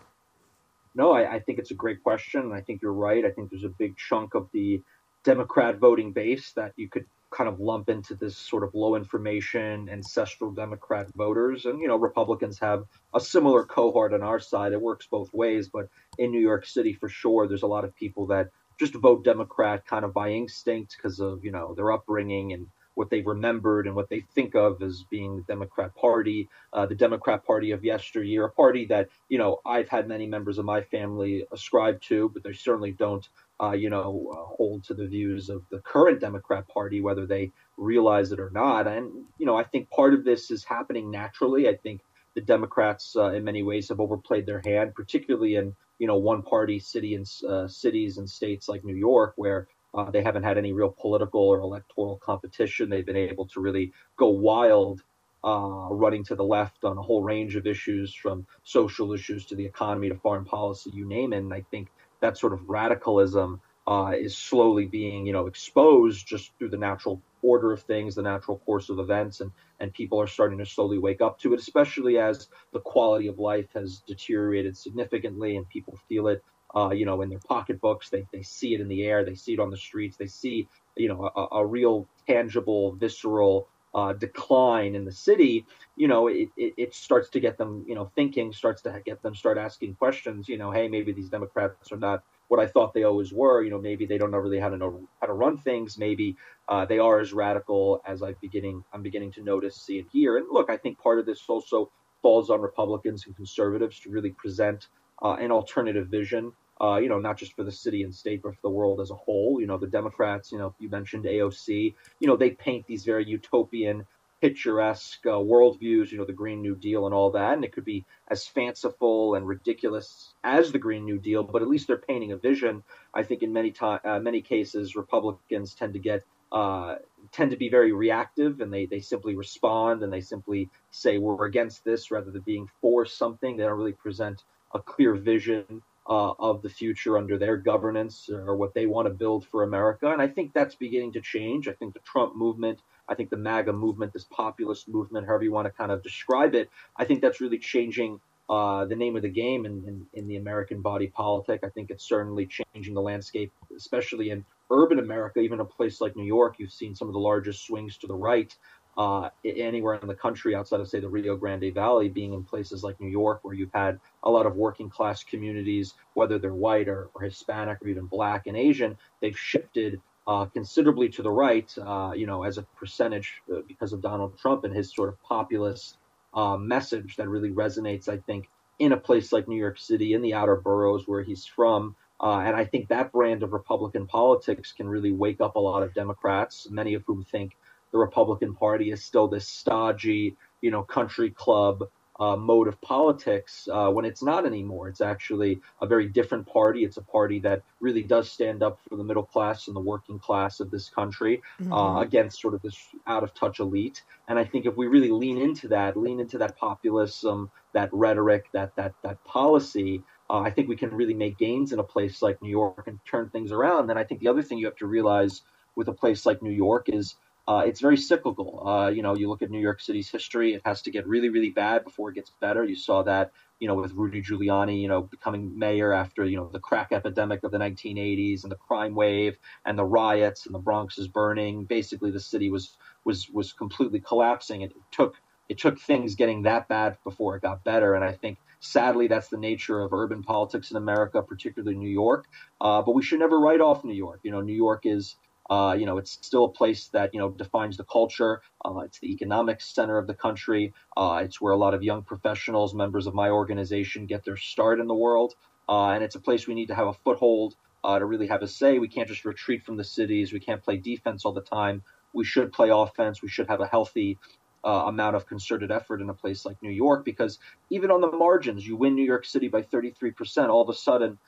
No, I, I, think it's a great question. And I think you're right. I think there's a big chunk of the Democrat voting base that you could kind of lump into this sort of low information ancestral Democrat voters. And, you know, Republicans have a similar cohort on our side. It works both ways. But in New York City, for sure, there's a lot of people that just vote Democrat kind of by instinct because of, you know, their upbringing and what they remembered and what they think of as being the Democrat Party, uh, the Democrat Party of yesteryear, a party that you know I've had many members of my family ascribe to, but they certainly don't, uh, you know, uh, hold to the views of the current Democrat Party, whether they realize it or not. And you know, I think part of this is happening naturally. I think the Democrats, uh, in many ways, have overplayed their hand, particularly in you know one party city and uh, cities and states like New York, where uh, they haven't had any real political or electoral competition. They've been able to really go wild, uh, running to the left on a whole range of issues, from social issues to the economy to foreign policy, you name it. And I think that sort of radicalism uh, is slowly being, you know, exposed just through the natural order of things, the natural course of events, and and people are starting to slowly wake up to it, especially as the quality of life has deteriorated significantly and people feel it uh, you know, in their pocketbooks. They, they see it in the air. They see it on the streets. They see, you know, a, a real tangible, visceral uh, decline in the city, you know, it, it, it, starts to get them, you know, thinking, starts to get them start asking questions, you know, hey, maybe these Democrats are not what I thought they always were. You know, maybe they don't know really how to know how to run things. Maybe uh, they are as radical as I'm beginning I'm beginning to notice, see, and hear. And look, I think part of this also falls on Republicans and conservatives to really present uh, an alternative vision uh, you know, not just for the city and state, but for the world as a whole. You know, the Democrats, you know, you mentioned AOC, you know, they paint these very utopian, picturesque uh, worldviews, you know, the Green New Deal and all that. And it could be as fanciful and ridiculous as the Green New Deal, but at least they're painting a vision. I think in many, to- uh, many cases, Republicans tend to get uh, tend to be very reactive and they, they simply respond and they simply say we're against this rather than being for something. They don't really present a clear vision uh, of the future under their governance or what they want to build for America. And I think that's beginning to change. I think the Trump movement, I think the MAGA movement, this populist movement, however you want to kind of describe it, I think that's really changing uh, the name of the game in, in, in, the American body politic. I think it's certainly changing the landscape, especially in urban America, even a place like New York. You've seen some of the largest swings to the right uh, anywhere in the country outside of, say, the Rio Grande Valley, being in places like New York, where you've had a lot of working class communities, whether they're white or, or Hispanic or even black and Asian, they've shifted uh, considerably to the right, uh, you know, as a percentage uh, because of Donald Trump and his sort of populist uh, message that really resonates, I think, in a place like New York City, in the outer boroughs where he's from. Uh, and I think that brand of Republican politics can really wake up a lot of Democrats, many of whom think the Republican Party is still this stodgy, you know, country club uh, mode of politics uh, when it's not anymore. It's actually a very different party. It's a party that really does stand up for the middle class and the working class of this country uh, mm-hmm. uh, against sort of this out of touch elite. And I think if we really lean into that, lean into that populism, that rhetoric, that that that policy. Uh, I think we can really make gains in a place like New York and turn things around. And I think the other thing you have to realize with a place like New York is uh, it's very cyclical. Uh, you know, you look at New York City's history; it has to get really, really bad before it gets better. You saw that, you know, with Rudy Giuliani, you know, becoming mayor after you know the crack epidemic of the 1980s and the crime wave and the riots and the Bronx is burning. Basically, the city was was was completely collapsing. It took it took things getting that bad before it got better, and I think sadly that's the nature of urban politics in America, particularly New York. Uh, but we should never write off New York. You know, New York is uh, you know, it's still a place that you know defines the culture. Uh, it's the economic center of the country. Uh, it's where a lot of young professionals, members of my organization, get their start in the world. Uh, and it's a place we need to have a foothold uh, to really have a say. We can't just retreat from the cities. We can't play defense all the time. We should play offense. We should have a healthy uh, amount of concerted effort in a place like New York because even on the margins, you win New York City by 33%. All of a sudden,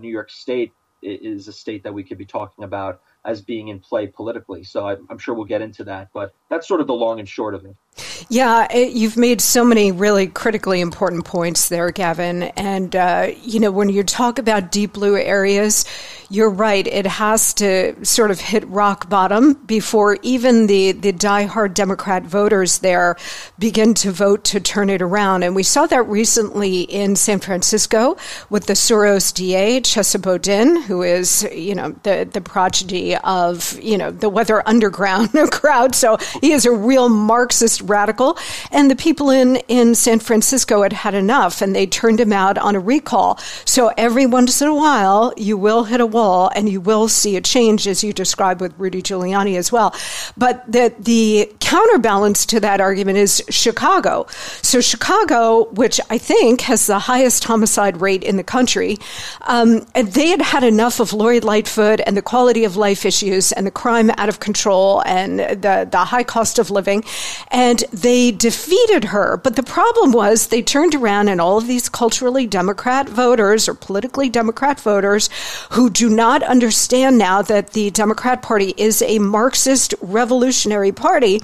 New York State is a state that we could be talking about as being in play politically. So I, I'm sure we'll get into that, but that's sort of the long and short of it. Yeah, it, you've made so many really critically important points there, Gavin. And, uh, you know, when you talk about deep blue areas, you're right. It has to sort of hit rock bottom before even the, the diehard Democrat voters there begin to vote to turn it around. And we saw that recently in San Francisco with the Soros DA, Chesa Boudin, who is, you know, the, the prodigy of, you know, the Weather Underground crowd. So he is a real Marxist radical. And the people in, in San Francisco had had enough and they turned him out on a recall. So every once in a while, you will hit a wall and you will see a change, as you described with Rudy Giuliani as well. But the, the counterbalance to that argument is Chicago. So Chicago, which I think has the highest homicide rate in the country, um, they had had enough of Lori Lightfoot and the quality of life issues and the crime out of control and the, the high cost of living. And they defeated her. But the problem was they turned around and all of these culturally Democrat voters or politically Democrat voters who do not understand now that the Democrat Party is a Marxist revolutionary party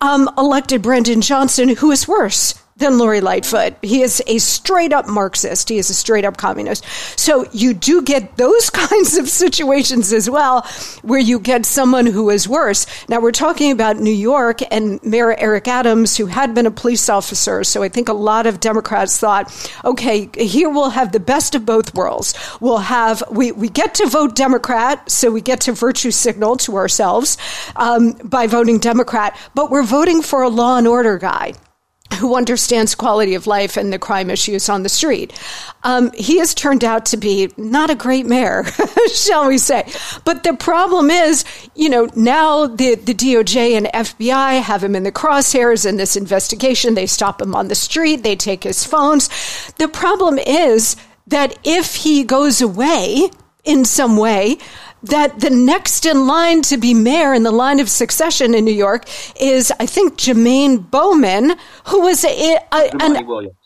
um, elected Brandon Johnson, who is worse than Lori Lightfoot. He is a straight up Marxist. He is a straight up communist. So you do get those kinds of situations as well, where you get someone who is worse. Now we're talking about New York and Mayor Eric Adams, who had been a police officer. So I think a lot of Democrats thought, okay, here we'll have the best of both worlds. We'll have, we, we get to vote Democrat, so we get to virtue signal to ourselves um, by voting Democrat, but we're voting for a law and order guy who understands quality of life and the crime issues on the street. Um, he has turned out to be not a great mayor, shall we say. But the problem is, you know, now the, the DOJ and FBI have him in the crosshairs in this investigation. They stop him on the street, they take his phones. The problem is that if he goes away in some way, that the next in line to be mayor in the line of succession in New York is, I think, Jermaine Bowman, who was a, a an, Williams.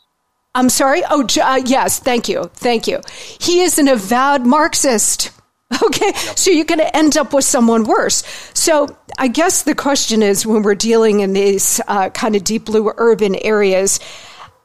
I'm sorry. Oh, uh, yes. Thank you. Thank you. He is an avowed Marxist. Okay, yep. so you're going to end up with someone worse. So I guess the question is when we're dealing in these uh, kind of deep blue urban areas,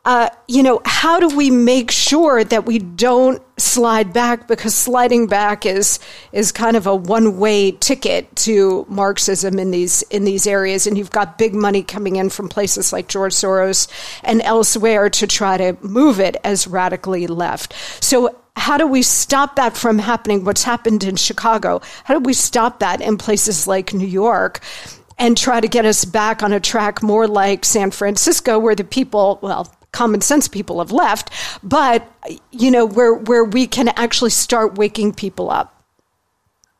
uh, you know, how do we make sure that we don't slide back? Because sliding back is is kind of a one way ticket to Marxism in these in these areas, and you've got big money coming in from places like George Soros and elsewhere to try to move it as radically left. So. How do we stop that from happening? What's happened in Chicago? How do we stop that in places like New York? and try to get us back on a track more like San Francisco, where the people, well, common sense people have left, but you know where where we can actually start waking people up.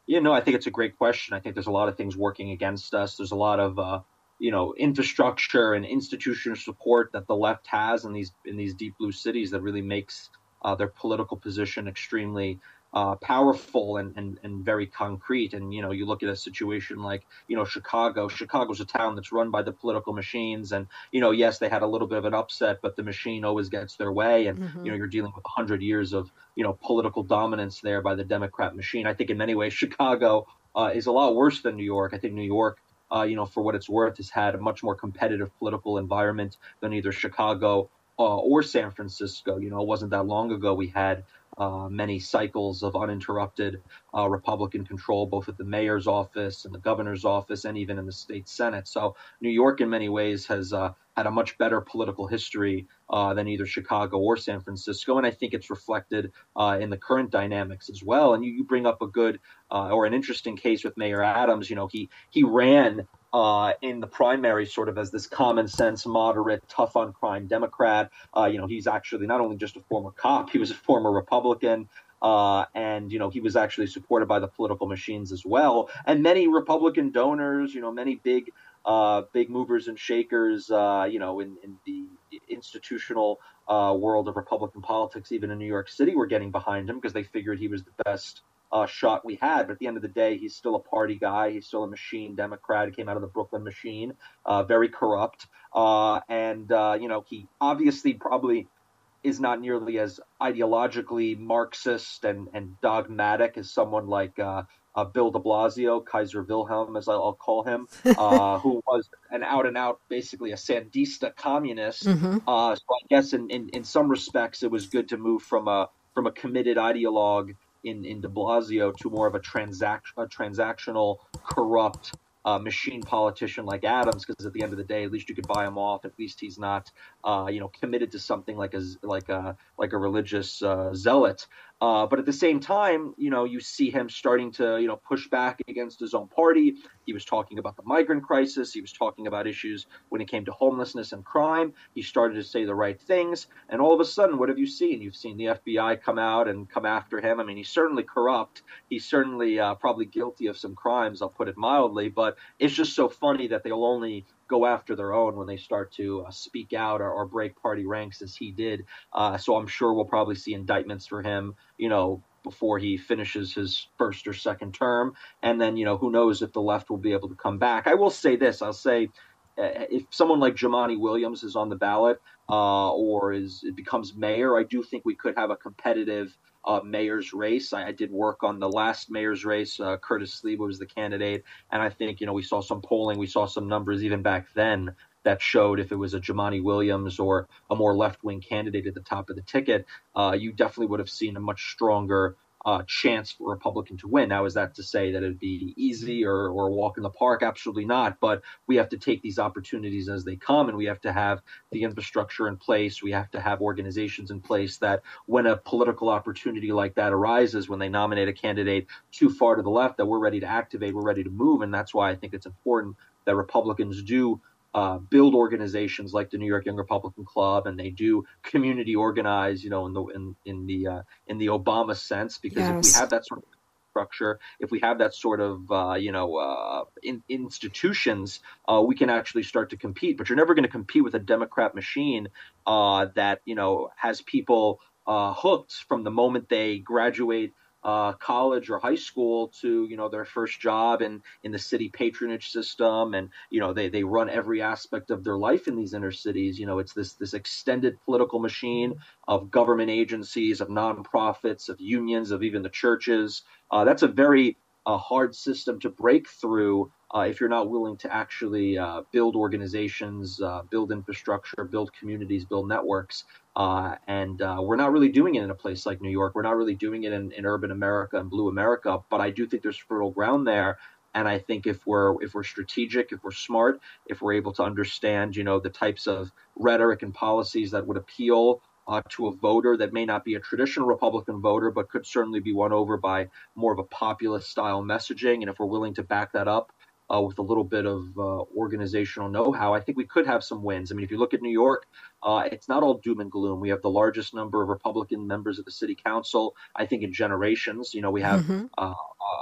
Yeah, no, I think it's a great question. I think there's a lot of things working against us. There's a lot of uh, you know infrastructure and institutional support that the left has in these in these deep blue cities that really makes uh, their political position extremely uh, powerful and, and, and very concrete. And, you know, you look at a situation like, you know, Chicago. Chicago's a town that's run by the political machines. And, you know, yes, they had a little bit of an upset, but the machine always gets their way. And, mm-hmm. you know, you're dealing with 100 years of, you know, political dominance there by the Democrat machine. I think in many ways, Chicago uh, is a lot worse than New York. I think New York. Uh, you know, for what it's worth, has had a much more competitive political environment than either Chicago uh, or San Francisco. You know, it wasn't that long ago we had uh, many cycles of uninterrupted uh, Republican control, both at the mayor's office and the governor's office, and even in the state senate. So New York, in many ways, has uh, had a much better political history uh, than either Chicago or San Francisco, and I think it's reflected uh, in the current dynamics as well. And you, you bring up a good uh, or an interesting case with Mayor Adams. You know, he he ran uh, in the primary sort of as this common sense, moderate, tough on crime Democrat. Uh, you know, he's actually not only just a former cop, he was a former Republican. Uh, and you know he was actually supported by the political machines as well, and many Republican donors, you know, many big, uh, big movers and shakers, uh, you know, in, in the institutional uh, world of Republican politics, even in New York City, were getting behind him because they figured he was the best uh, shot we had. But at the end of the day, he's still a party guy. He's still a machine Democrat. He came out of the Brooklyn machine, uh, very corrupt. Uh, and, uh, you know, he obviously probably is not nearly as ideologically Marxist and, and dogmatic as someone like uh, uh, Bill de Blasio, Kaiser Wilhelm, as I'll call him, uh, who was an out and out, basically a Sandinista communist. Mm-hmm. Uh, so I guess in, in, in some respects, it was good to move from a from a committed ideologue in in De Blasio to more of a a transactional, corrupt uh, machine politician like Adams, because at the end of the day, at least you could buy him off. At least he's not, uh, you know, committed to something like a like a like a religious uh, zealot. Uh, but at the same time, you know, you see him starting to, you know, push back against his own party. He was talking about the migrant crisis. He was talking about issues when it came to homelessness and crime. He started to say the right things. And all of a sudden, what have you seen? You've seen the FBI come out and come after him. I mean, he's certainly corrupt. He's certainly uh, probably guilty of some crimes, I'll put it mildly. But it's just so funny that they'll only go after their own when they start to uh, speak out or, or, break party ranks as he did. Uh, so I'm sure we'll probably see indictments for him, you know, before he finishes his first or second term. And then, you know, who knows if the left will be able to come back. I will say this I'll say, uh, if someone like Jumaane Williams is on the ballot uh, or is it becomes mayor, I do think we could have a competitive uh, mayor's race. I, I, did work on the last mayor's race. Uh, Curtis Sliwa was the candidate, and I think you know we saw some polling, we saw some numbers even back then that showed if it was a Jumaane Williams or a more left wing candidate at the top of the ticket, uh, you definitely would have seen a much stronger uh, chance for Republican to win. Now, is that to say that it'd be easy or, or a walk in the park? Absolutely not. But we have to take these opportunities as they come, and we have to have the infrastructure in place. We have to have organizations in place that when a political opportunity like that arises, when they nominate a candidate too far to the left, that we're ready to activate, we're ready to move. And that's why I think it's important that Republicans do uh, build organizations like the New York Young Republican Club, and they do community organize, you know, in the in in the uh, in the Obama sense, because yes. if we have that sort of structure, if we have that sort of uh, you know uh, in, institutions, uh, we can actually start to compete. But you're never going to compete with a Democrat machine uh, that you know has people hooked from the moment they graduate uh, college or high school to you know their first job in in the city patronage system. And you know they they run every aspect of their life in these inner cities. You know it's this this extended political machine of government agencies of nonprofits of unions of even the churches. Uh, that's a very uh, hard system to break through uh, if you're not willing to actually uh, build organizations, uh, build infrastructure, build communities, build networks. Uh, and uh, we're not really doing it in a place like New York. We're not really doing it in, in urban America and blue America. But I do think there's fertile ground there. And I think if we're if we're strategic, if we're smart, if we're able to understand, you know, the types of rhetoric and policies that would appeal uh, to a voter that may not be a traditional Republican voter, but could certainly be won over by more of a populist style messaging. And if we're willing to back that up uh, with a little bit of uh, organizational know-how, I think we could have some wins. I mean, if you look at New York, uh, it's not all doom and gloom. We have the largest number of Republican members of the city council, I think, in generations. You know, we have mm-hmm. Uh,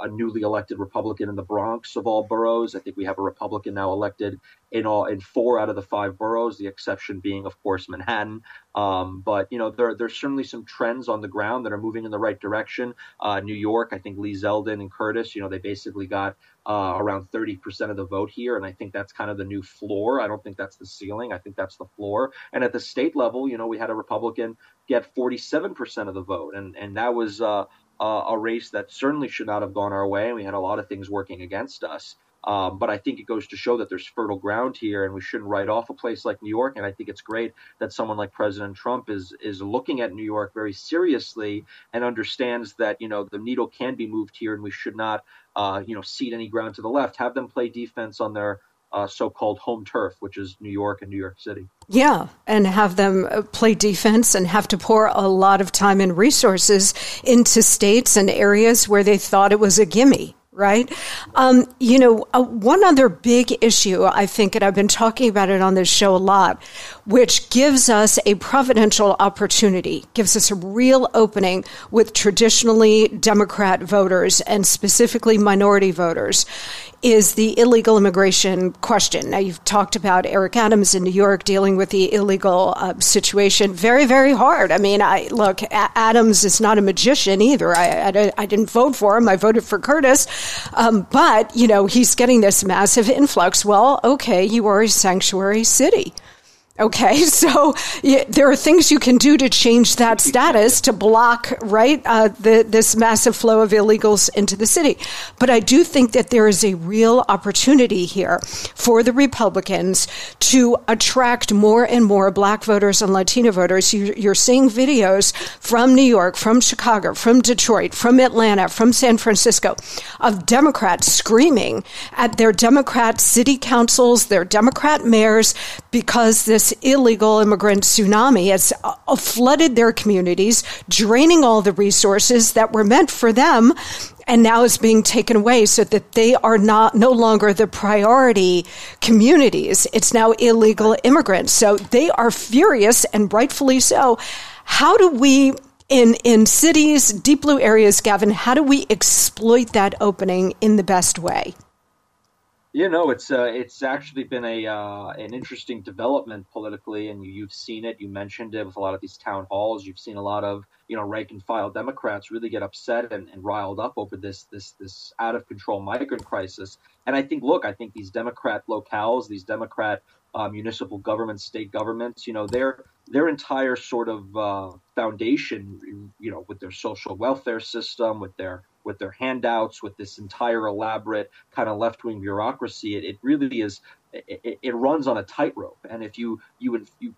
a newly elected Republican in the Bronx of all boroughs. I think we have a Republican now elected in all in four out of the five boroughs. The exception being, of course, Manhattan. Um, but you know, there there's certainly some trends on the ground that are moving in the right direction. Uh, New York, I think Lee Zeldin and Curtis, you know, they basically got uh, around 30% of the vote here, and I think that's kind of the new floor. I don't think that's the ceiling. I think that's the floor. And at the state level, you know, we had a Republican get 47% of the vote, and and that was uh, a race that certainly should not have gone our way, and we had a lot of things working against us. Um, but I think it goes to show that there's fertile ground here, and we shouldn't write off a place like New York. And I think it's great that someone like President Trump is is looking at New York very seriously and understands that you know the needle can be moved here, and we should not uh, you know cede any ground to the left. Have them play defense on their uh, so-called home turf, which is New York and New York City. Yeah, and have them uh, play defense and have to pour a lot of time and resources into states and areas where they thought it was a gimme right? Um, you know, uh, one other big issue, I think, and I've been talking about it on this show a lot, which gives us a providential opportunity, gives us a real opening with traditionally Democrat voters and specifically minority voters, is the illegal immigration question. Now, you've talked about Eric Adams in New York dealing with the illegal uh, situation. Very, very hard. I mean, I look, a- Adams is not a magician either. I, I, I, didn't vote for him. I voted for Curtis. Um, but, you know, he's getting this massive influx. Well, okay, you are a sanctuary city. Okay, so yeah, there are things you can do to change that status to block, right, uh, the, this massive flow of illegals into the city. But I do think that there is a real opportunity here for the Republicans to attract more and more black voters and Latino voters. You, you're seeing videos from New York, from Chicago, from Detroit, from Atlanta, from San Francisco of Democrats screaming at their Democrat city councils, their Democrat mayors, because this illegal immigrant tsunami has uh, flooded their communities, draining all the resources that were meant for them and now is being taken away so that they are not no longer the priority communities. It's now illegal immigrants. So they are furious and rightfully so. How do we in in cities, deep blue areas, Gavin, how do we exploit that opening in the best way? You know, it's uh, it's actually been a uh, an interesting development politically, and you, have seen it. You mentioned it with a lot of these town halls. You've seen a lot of you know rank and file Democrats really get upset and, and riled up over this this this out of control migrant crisis. And I think, look, I think these Democrat locales, these Democrat uh, municipal governments, state governments, you know, their their entire sort of uh, foundation, you know, with their social welfare system, with their with their handouts, with this entire elaborate kind of left wing bureaucracy. It, it really is. It, it runs on a tightrope, and if you you you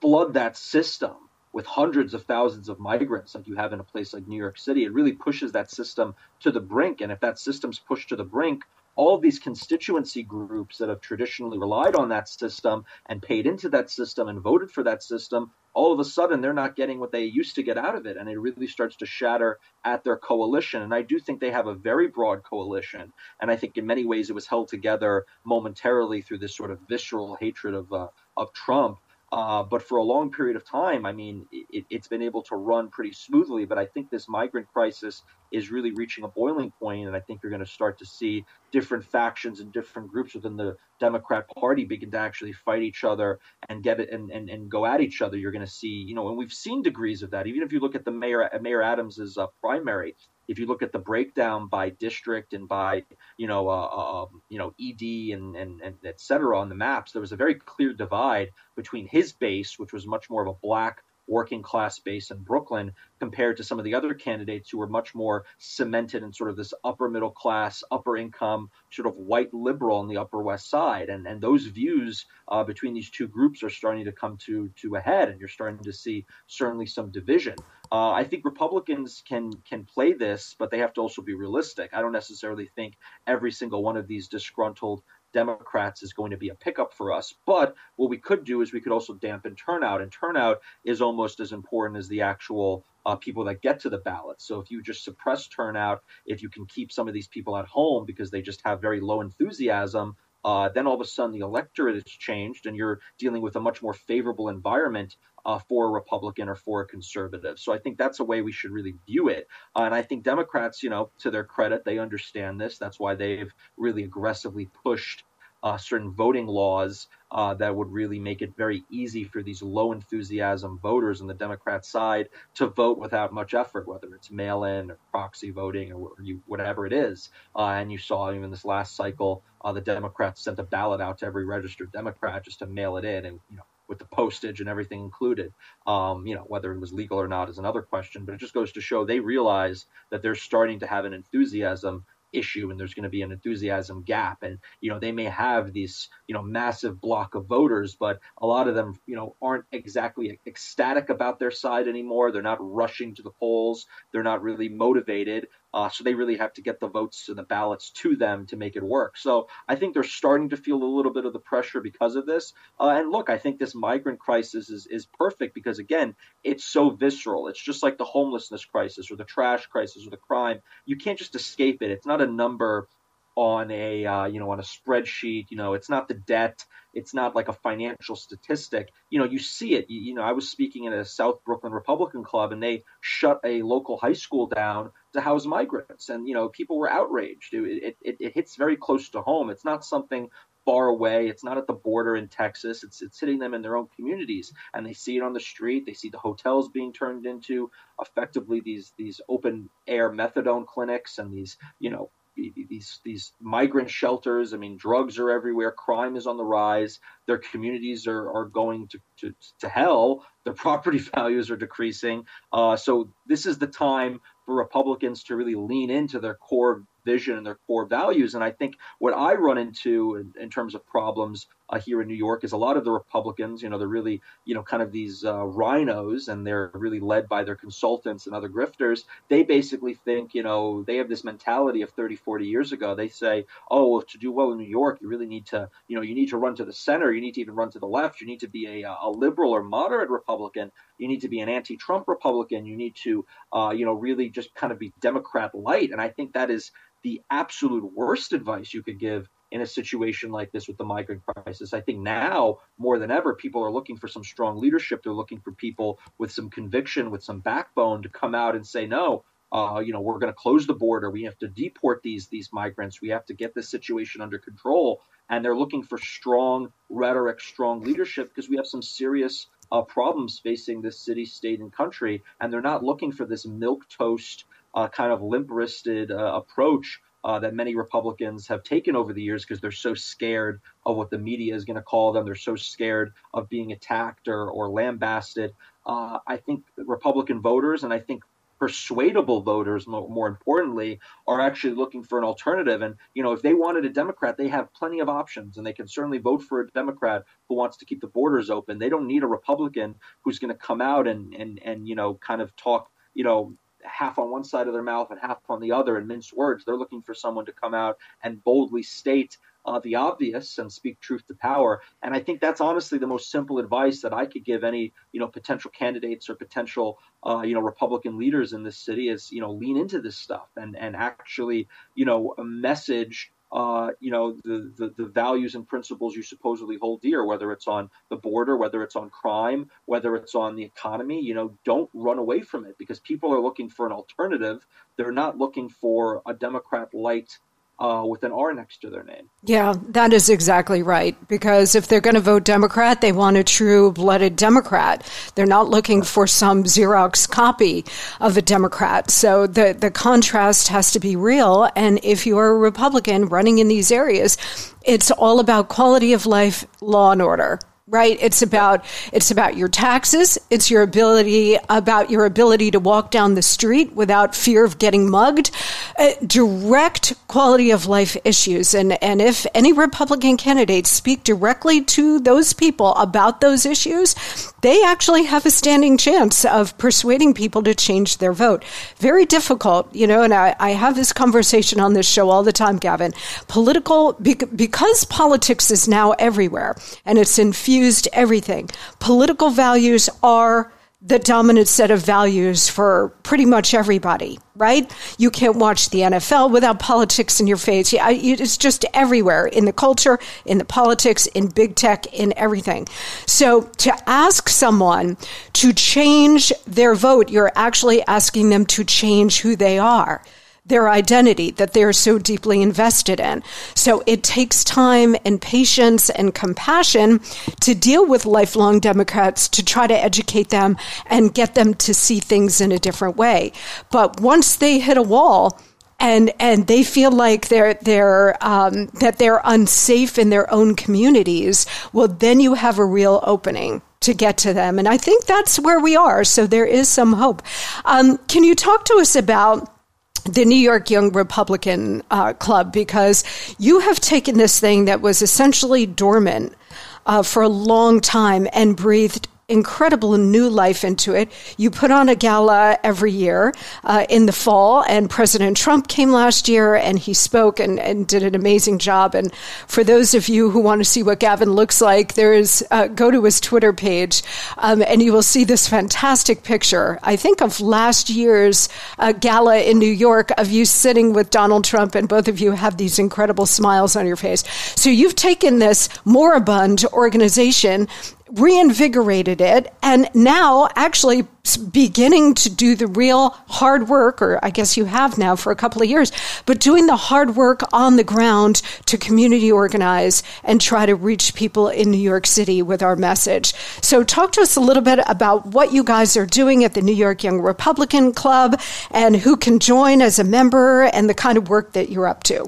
flood that system with hundreds of thousands of migrants like you have in a place like New York City, it really pushes that system to the brink. And if that system's pushed to the brink, all of these constituency groups that have traditionally relied on that system and paid into that system and voted for that system, all of a sudden they're not getting what they used to get out of it. And it really starts to shatter at their coalition. And I do think they have a very broad coalition. And I think in many ways it was held together momentarily through this sort of visceral hatred of, uh, of Trump. Uh, but for a long period of time, I mean, it, has been able to run pretty smoothly. But I think this migrant crisis is really reaching a boiling point, and I think you're going to start to see different factions and different groups within the Democrat Party begin to actually fight each other and get it and, and, and go at each other. You're going to see, you know, and we've seen degrees of that. Even if you look at the mayor Mayor Adams's uh, primary, if you look at the breakdown by district and by you know uh, uh, um, you know ED and, and and et cetera on the maps, there was a very clear divide between his base, which was much more of a black working class base in Brooklyn compared to some of the other candidates who were much more cemented in sort of this upper middle class, upper income, sort of white liberal on the Upper West Side. And and those views uh, between these two groups are starting to come to to a head, and you're starting to see certainly some division. Uh, I think Republicans can can play this, but they have to also be realistic. I don't necessarily think every single one of these disgruntled Democrats is going to be a pickup for us. But what we could do is we could also dampen turnout, and turnout is almost as important as the actual uh, people that get to the ballot. So if you just suppress turnout, if you can keep some of these people at home because they just have very low enthusiasm, uh, then all of a sudden the electorate has changed and you're dealing with a much more favorable environment uh, for a Republican or for a conservative. So I think that's a way we should really view it. Uh, and I think Democrats, you know, to their credit, they understand this. That's why they've really aggressively pushed uh, certain voting laws uh, that would really make it very easy for these low enthusiasm voters on the Democrat side to vote without much effort, whether it's mail in or proxy voting or you, whatever it is. Uh, and you saw even this last cycle, uh, the Democrats sent a ballot out to every registered Democrat just to mail it in. And, you know, with the postage and everything included. Um, you know, whether it was legal or not is another question, but it just goes to show they realize that they're starting to have an enthusiasm issue and there's going to be an enthusiasm gap. And you know they may have these you know massive block of voters but a lot of them you know aren't exactly ecstatic about their side anymore. They're not rushing to the polls. They're not really motivated uh, so they really have to get the votes and the ballots to them to make it work. So I think they're starting to feel a little bit of the pressure because of this. Uh, and look, I think this migrant crisis is, is perfect because, again, it's so visceral. It's just like the homelessness crisis or the trash crisis or the crime. You can't just escape it. It's not a number on a uh, you know on a spreadsheet you know it's not the debt it's not like a financial statistic you know you see it you, you, know i was speaking at a south brooklyn republican club and they shut a local high school down to house migrants and you know people were outraged it, it, it hits very close to home it's not something far away. It's not at the border in Texas. It's it's hitting them in their own communities, and they see it on the street. They see the hotels being turned into effectively these these open air methadone clinics and these you know these these migrant shelters. I mean, drugs are everywhere. Crime is on the rise. Their communities are, are going to, to, to hell. Their property values are decreasing. Uh, so this is the time for Republicans to really lean into their core vision and their core values. And I think what I run into in, in terms of problems uh, here in New York is a lot of the Republicans, you know, they're really, you know, kind of these uh, RINOs and they're really led by their consultants and other grifters. They basically think, you know, they have this mentality of 30, 40 years ago. They say, oh, well, to do well in New York, you really need to, you know, you need to run to the center. You need to even run to the left. You need to be a, a liberal or moderate Republican. You need to be an anti-Trump Republican. You need to, uh, you know, really just kind of be Democrat light. And I think that is the absolute worst advice you could give in a situation like this with the migrant crisis. I think now more than ever, people are looking for some strong leadership. They're looking for people with some conviction, with some backbone to come out and say, no, uh, you know, we're going to close the border. We have to deport these these migrants. We have to get this situation under control. And they're looking for strong rhetoric, strong leadership because we have some serious uh, problems facing this city, state, and country. And they're not looking for this milk toast uh, kind of limp wristed uh, approach uh, that many Republicans have taken over the years because they're so scared of what the media is going to call them. They're so scared of being attacked or, or lambasted. Uh, I think Republican voters and I think persuadable voters, more, more, importantly, are actually looking for an alternative. And, you know, if they wanted a Democrat, they have plenty of options and they can certainly vote for a Democrat who wants to keep the borders open. They don't need a Republican who's going to come out and, and, and, you know, kind of talk, you know, half on one side of their mouth and half on the other and mince words. They're looking for someone to come out and boldly state uh, the obvious and speak truth to power. And I think that's honestly the most simple advice that I could give any you know potential candidates or potential uh, you know Republican leaders in this city is you know lean into this stuff and and actually you know message. Uh, you know the, the, the values and principles you supposedly hold dear, whether it's on the border, whether it's on crime, whether it's on the economy. You know, don't run away from it because people are looking for an alternative. They're not looking for a Democrat light uh, with an R next to their name. Yeah, that is exactly right. Because if they're going to vote Democrat, they want a true blooded Democrat. They're not looking for some Xerox copy of a Democrat. So the, the contrast has to be real. And if you're a Republican running in these areas, it's all about quality of life, law and order right? It's about it's about your taxes. It's your ability about your ability to walk down the street without fear of getting mugged. Uh, direct quality of life issues. And and if any republican candidates speak directly to those people about those issues they actually have a standing chance of persuading people to change their vote very difficult you know and i, I have this conversation on this show all the time gavin political because politics is now everywhere and it's infused everything. Political values are the dominant set of values for pretty much everybody, right? You can't watch the NFL without politics in your face. It's just everywhere in the culture, in the politics, in big tech, in everything. So to ask someone to change their vote, you're actually asking them to change who they are their identity that they're so deeply invested in. So it takes time and patience and compassion to deal with lifelong Democrats to try to educate them and get them to see things in a different way. But once they hit a wall, and and they feel like they're they're um, that they're unsafe in their own communities. Well, then you have a real opening to get to them, and I think that's where we are. So there is some hope. Um, can you talk to us about? The New York Young Republican uh, Club because you have taken this thing that was essentially dormant uh, for a long time and breathed incredible new life into it. You put on a gala every year uh, in the fall, and President Trump came last year and he spoke and, and, did an amazing job. And for those of you who want to see what Gavin looks like, there is uh, go to his Twitter page um, and you will see this fantastic picture. I think of last year's uh, gala in New York of you sitting with Donald Trump, and both of you have these incredible smiles on your face. So you've taken this moribund organization reinvigorated it and now actually beginning to do the real hard work, or I guess you have now for a couple of years, but doing the hard work on the ground to community organize and try to reach people in New York City with our message. So, talk to us a little bit about what you guys are doing at the New York Young Republican Club and who can join as a member and the kind of work that you're up to.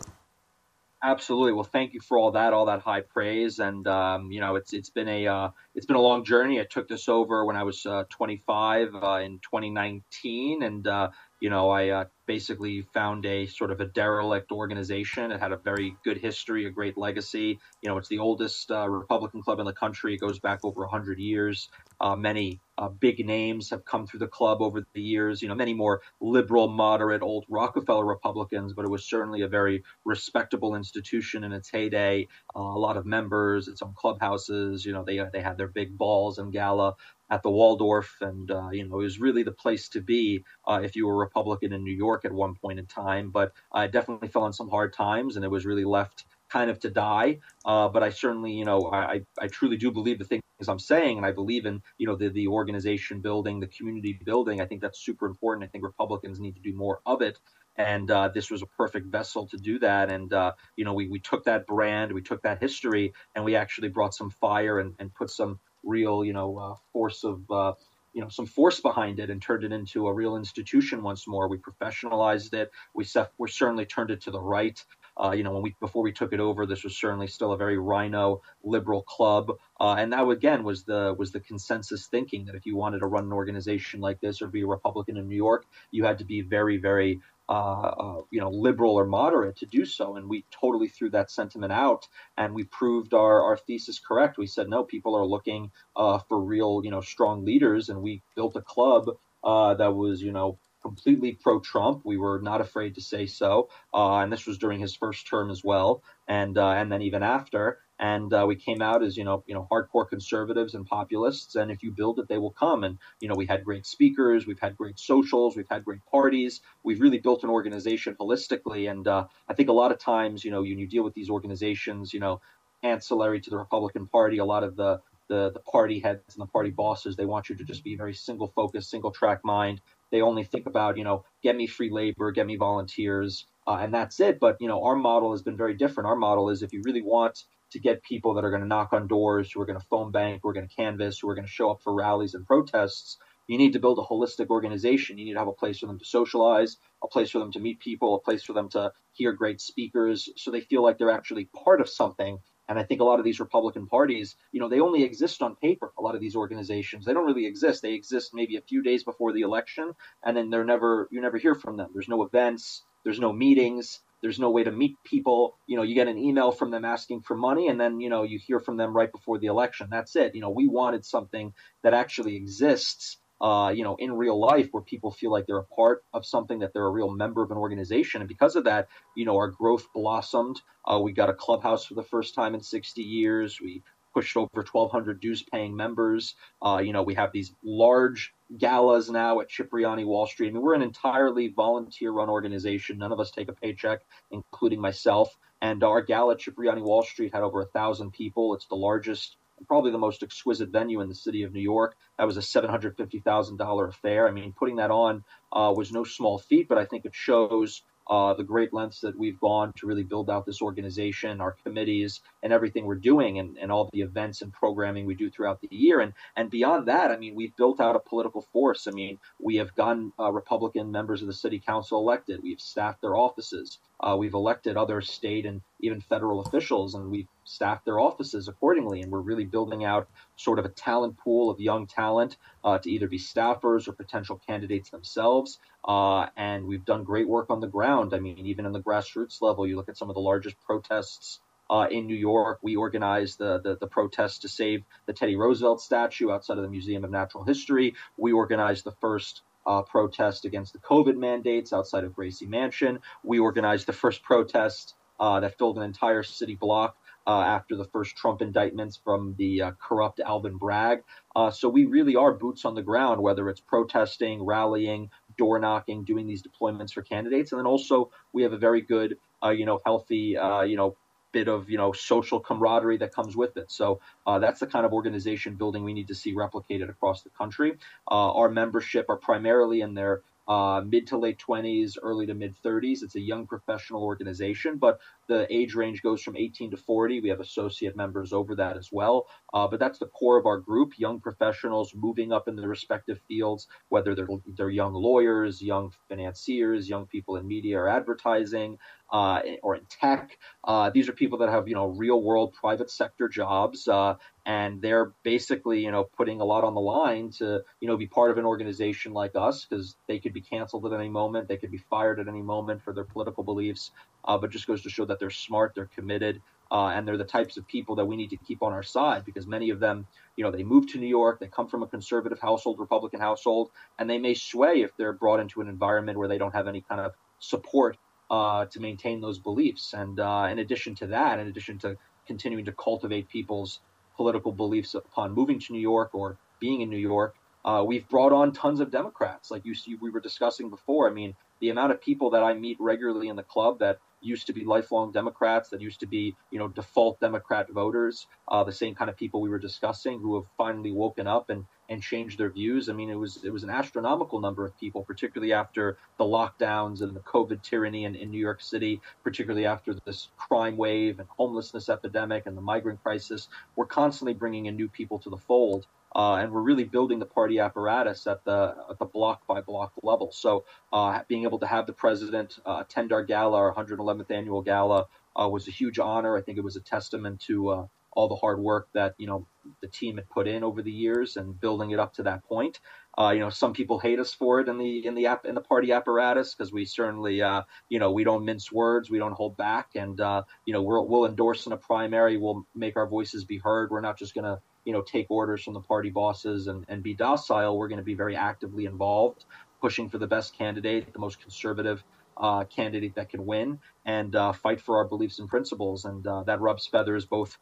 Absolutely. Well, thank you for all that, all that high praise, and um, you know, it's it's been a uh, it's been a long journey. I took this over when I was uh, 25 uh, in 2019, and uh, you know, I uh, basically found a sort of a derelict organization. It had a very good history, a great legacy. You know, it's the oldest uh, Republican club in the country. It goes back over 100 years. Many uh, big names have come through the club over the years. You know, many more liberal, moderate, old Rockefeller Republicans, but it was certainly a very respectable institution in its heyday. Uh, a lot of members, its own clubhouses. You know, they they had their big balls and gala at the Waldorf, and uh, you know it was really the place to be uh, if you were a Republican in New York at one point in time. But I definitely fell on some hard times, and it was really left kind of to die. Uh, but I certainly, you know, I, I truly do believe the things I'm saying, and I believe in, you know, the, the organization building, the community building. I think that's super important. I think Republicans need to do more of it. And uh, this was a perfect vessel to do that. And, uh, you know, we, we took that brand, we took that history, and we actually brought some fire and, and put some real, you know, uh, force of, uh, you know, some force behind it and turned it into a real institution once more. We professionalized it. We, we certainly turned it to the right. Uh, you know, when we before we took it over, this was certainly still a very RINO liberal club, uh, and that again was the was the consensus thinking that if you wanted to run an organization like this or be a Republican in New York, you had to be very very uh, uh, you know, liberal or moderate to do so. And we totally threw that sentiment out, and we proved our, our thesis correct. We said no, people are looking uh, for real, you know, strong leaders, and we built a club uh, that was, you know, completely pro-Trump. We were not afraid to say so, uh, and this was during his first term as well, and uh, and then even after. And uh, we came out as you know, you know, hardcore conservatives and populists. And if you build it, they will come. And you know, we had great speakers, we've had great socials, we've had great parties. We've really built an organization holistically. And uh, I think a lot of times, you know, when you deal with these organizations, you know, ancillary to the Republican Party, a lot of the the, the party heads and the party bosses, they want you to just be very single focused, single track mind. They only think about, you know, get me free labor, get me volunteers, uh, and that's it. But, you know, our model has been very different. Our model is if you really want to get people that are going to knock on doors, who are going to phone bank, who are going to canvass, who are going to show up for rallies and protests, you need to build a holistic organization. You need to have a place for them to socialize, a place for them to meet people, a place for them to hear great speakers so they feel like they're actually part of something and I think a lot of these Republican parties, you know, they only exist on paper. A lot of these organizations, they don't really exist. They exist maybe a few days before the election, and then they're never you never hear from them. There's no events, there's no meetings, there's no way to meet people. You know, you get an email from them asking for money, and then you know you hear from them right before the election. That's it. You know, we wanted something that actually exists uh, you know, in real life where people feel like they're a part of something, that they're a real member of an organization. And because of that, you know, our growth blossomed. Uh, we got a clubhouse for the first time in 60 years. We pushed over 1,200 dues paying members. Uh, you know, we have these large galas now at Cipriani Wall Street. I mean, we're an entirely volunteer run organization. None of us take a paycheck, including myself. And our gala at Cipriani Wall Street had over a thousand people. It's the largest probably the most exquisite venue in the city of New York. That was a $750,000 affair. I mean, putting that on uh, was no small feat, but I think it shows uh, the great lengths that we've gone to really build out this organization, our committees, and everything we're doing, and, and all the events and programming we do throughout the year. And and beyond that, I mean, we've built out a political force. I mean, we have gotten uh, Republican members of the city council elected. We've staffed their offices. Uh, we've elected other state and even federal officials, and we've staffed their offices accordingly. And we're really building out sort of a talent pool of young talent uh, to either be staffers or potential candidates themselves. Uh, and we've done great work on the ground. I mean, even in the grassroots level, you look at some of the largest protests uh, in New York. We organized the, the, the protest to save the Teddy Roosevelt statue outside of the Museum of Natural History. We organized the first uh, protest against the COVID mandates outside of Gracie Mansion. We organized the first protest uh, that filled an entire city block uh, after the first Trump indictments from the uh, corrupt Alvin Bragg. Uh, so we really are boots on the ground, whether it's protesting, rallying, door knocking, doing these deployments for candidates, and then also we have a very good, uh, you know, healthy, you know, bit of you know social camaraderie that comes with it. So uh, that's the kind of organization building we need to see replicated across the country. Uh, our membership are primarily in their uh, mid to late 20s, early to mid 30s. It's a young professional organization, but the age range goes from 18 to 40. We have associate members over that as well. Uh, but that's the core of our group young professionals moving up in their respective fields, whether they're, they're young lawyers, young financiers, young people in media or advertising, uh, or in tech. Uh, these are people that have you know real world private sector jobs, uh, and they're basically you know putting a lot on the line to you know be part of an organization like us because they could be canceled at any moment, they could be fired at any moment for their political beliefs. Uh, but just goes to show that they're smart, they're committed. Uh, and they're the types of people that we need to keep on our side because many of them, you know, they move to New York, they come from a conservative household, Republican household, and they may sway if they're brought into an environment where they don't have any kind of support uh, to maintain those beliefs. And uh, in addition to that, in addition to continuing to cultivate people's political beliefs upon moving to New York or being in New York, uh, we've brought on tons of Democrats, like you see, we were discussing before. I mean, the amount of people that I meet regularly in the club that used to be lifelong Democrats, that used to be, you know, default Democrat voters, uh, the same kind of people we were discussing who have finally woken up and and changed their views. I mean, it was it was an astronomical number of people, particularly after the lockdowns and the COVID tyranny in, in New York City, particularly after this crime wave and homelessness epidemic and the migrant crisis. We're constantly bringing in new people to the fold. Uh, and we're really building the party apparatus at the at the block by block level. So uh, being able to have the president uh, attend our gala, our 111th annual gala, uh, was a huge honor. I think it was a testament to uh, all the hard work that you know the team had put in over the years and building it up to that point. Uh, you know, some people hate us for it in the in the app in the party apparatus because we certainly, uh, you know, we don't mince words, we don't hold back, and uh, you know, we'll we'll endorse in a primary, we'll make our voices be heard. We're not just gonna, you know, take orders from the party bosses and and be docile. We're going to be very actively involved, pushing for the best candidate, the most conservative. Uh, candidate that can win and uh, fight for our beliefs and principles, and uh, that rubs feathers both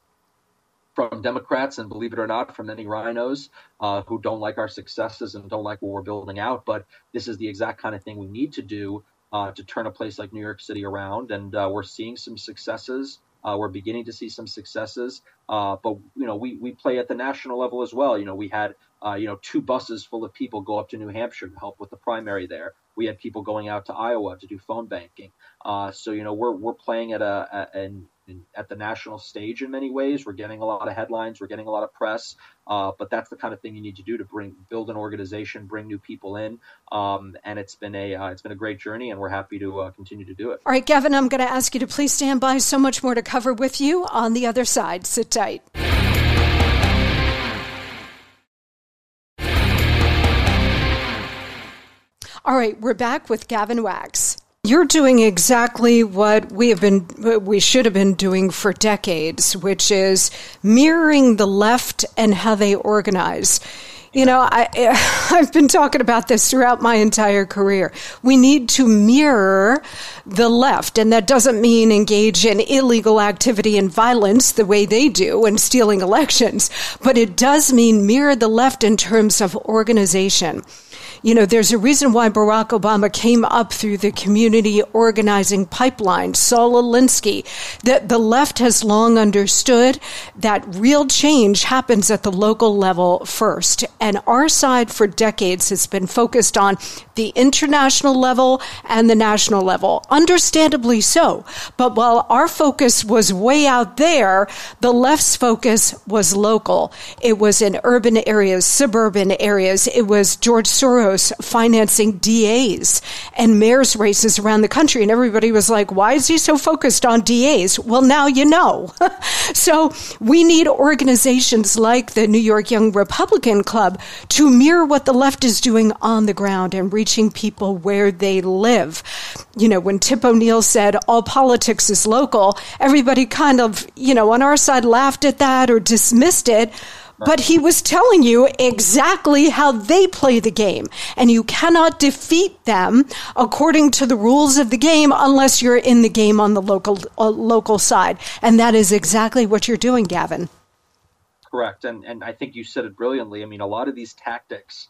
from Democrats and believe it or not, from many RINOs uh, who don't like our successes and don't like what we're building out. But this is the exact kind of thing we need to do uh, to turn a place like New York City around. And uh, we're seeing some successes. Uh, we're beginning to see some successes, uh, but you know we we play at the national level as well. You know we had uh, you know two buses full of people go up to New Hampshire to help with the primary there. We had people going out to Iowa to do phone banking. so you know we're we're playing at a, a an in, at the national stage in many ways. We're getting a lot of headlines, we're getting a lot of press, uh, but that's the kind of thing you need to do to bring build an organization, bring new people in, um, and it's been a uh, it's been a great journey, and we're happy to uh, continue to do it. All right, Gavin, I'm going to ask you to please stand by. So much more to cover with you on the other side. Sit tight. All right, we're back with Gavin Wax. You're doing exactly what we have been, we should have been doing for decades, which is mirroring the left and how they organize. You know, I, I've been talking about this throughout my entire career. We need to mirror the left, and that doesn't mean engage in illegal activity and violence the way they do and stealing elections, but it does mean mirror the left in terms of organization. You know, there's a reason why Barack Obama came up through the community organizing pipeline. Saul Alinsky, that the left has long understood that real change happens at the local level first. And our side for decades has been focused on the international level and the national level. Understandably so. But while our focus was way out there, the left's focus was local. It was in urban areas, suburban areas. It was George Soros financing DAs and mayor's races around the country. And everybody was like, why is he so focused on DAs? Well, now you know. so we need organizations like the New York Young Republican Club to mirror what the left is doing on the ground and reaching people where they live. You know, when Tip O'Neill said all politics is local, everybody kind of, you know, on our side laughed at that or dismissed it but he was telling you exactly how they play the game. And you cannot defeat them according to the rules of the game unless you're in the game on the local, uh, local side. And that is exactly what you're doing, Gavin. Correct. And, and I think you said it brilliantly. I mean, a lot of these tactics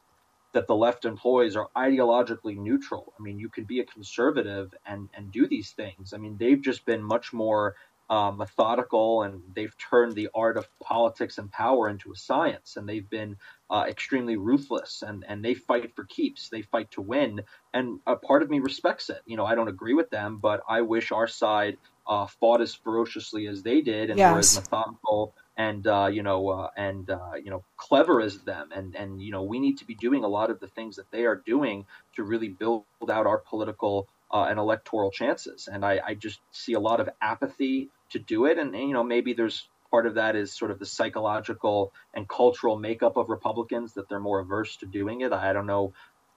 that the left employs are ideologically neutral. I mean, you can be a conservative and, and do these things. I mean, they've just been much more uh, methodical and they've turned the art of politics and power into a science and they've been uh, extremely ruthless and, and they fight for keeps they fight to win and a part of me respects it you know i don't agree with them but i wish our side uh, fought as ferociously as they did and yes. were as methodical and uh, you know uh, and uh, you know clever as them and and you know we need to be doing a lot of the things that they are doing to really build out our political uh, and electoral chances. And I, I, just see a lot of apathy to do it. And, and, you know, maybe there's part of that is sort of the psychological and cultural makeup of Republicans that they're more averse to doing it. I don't know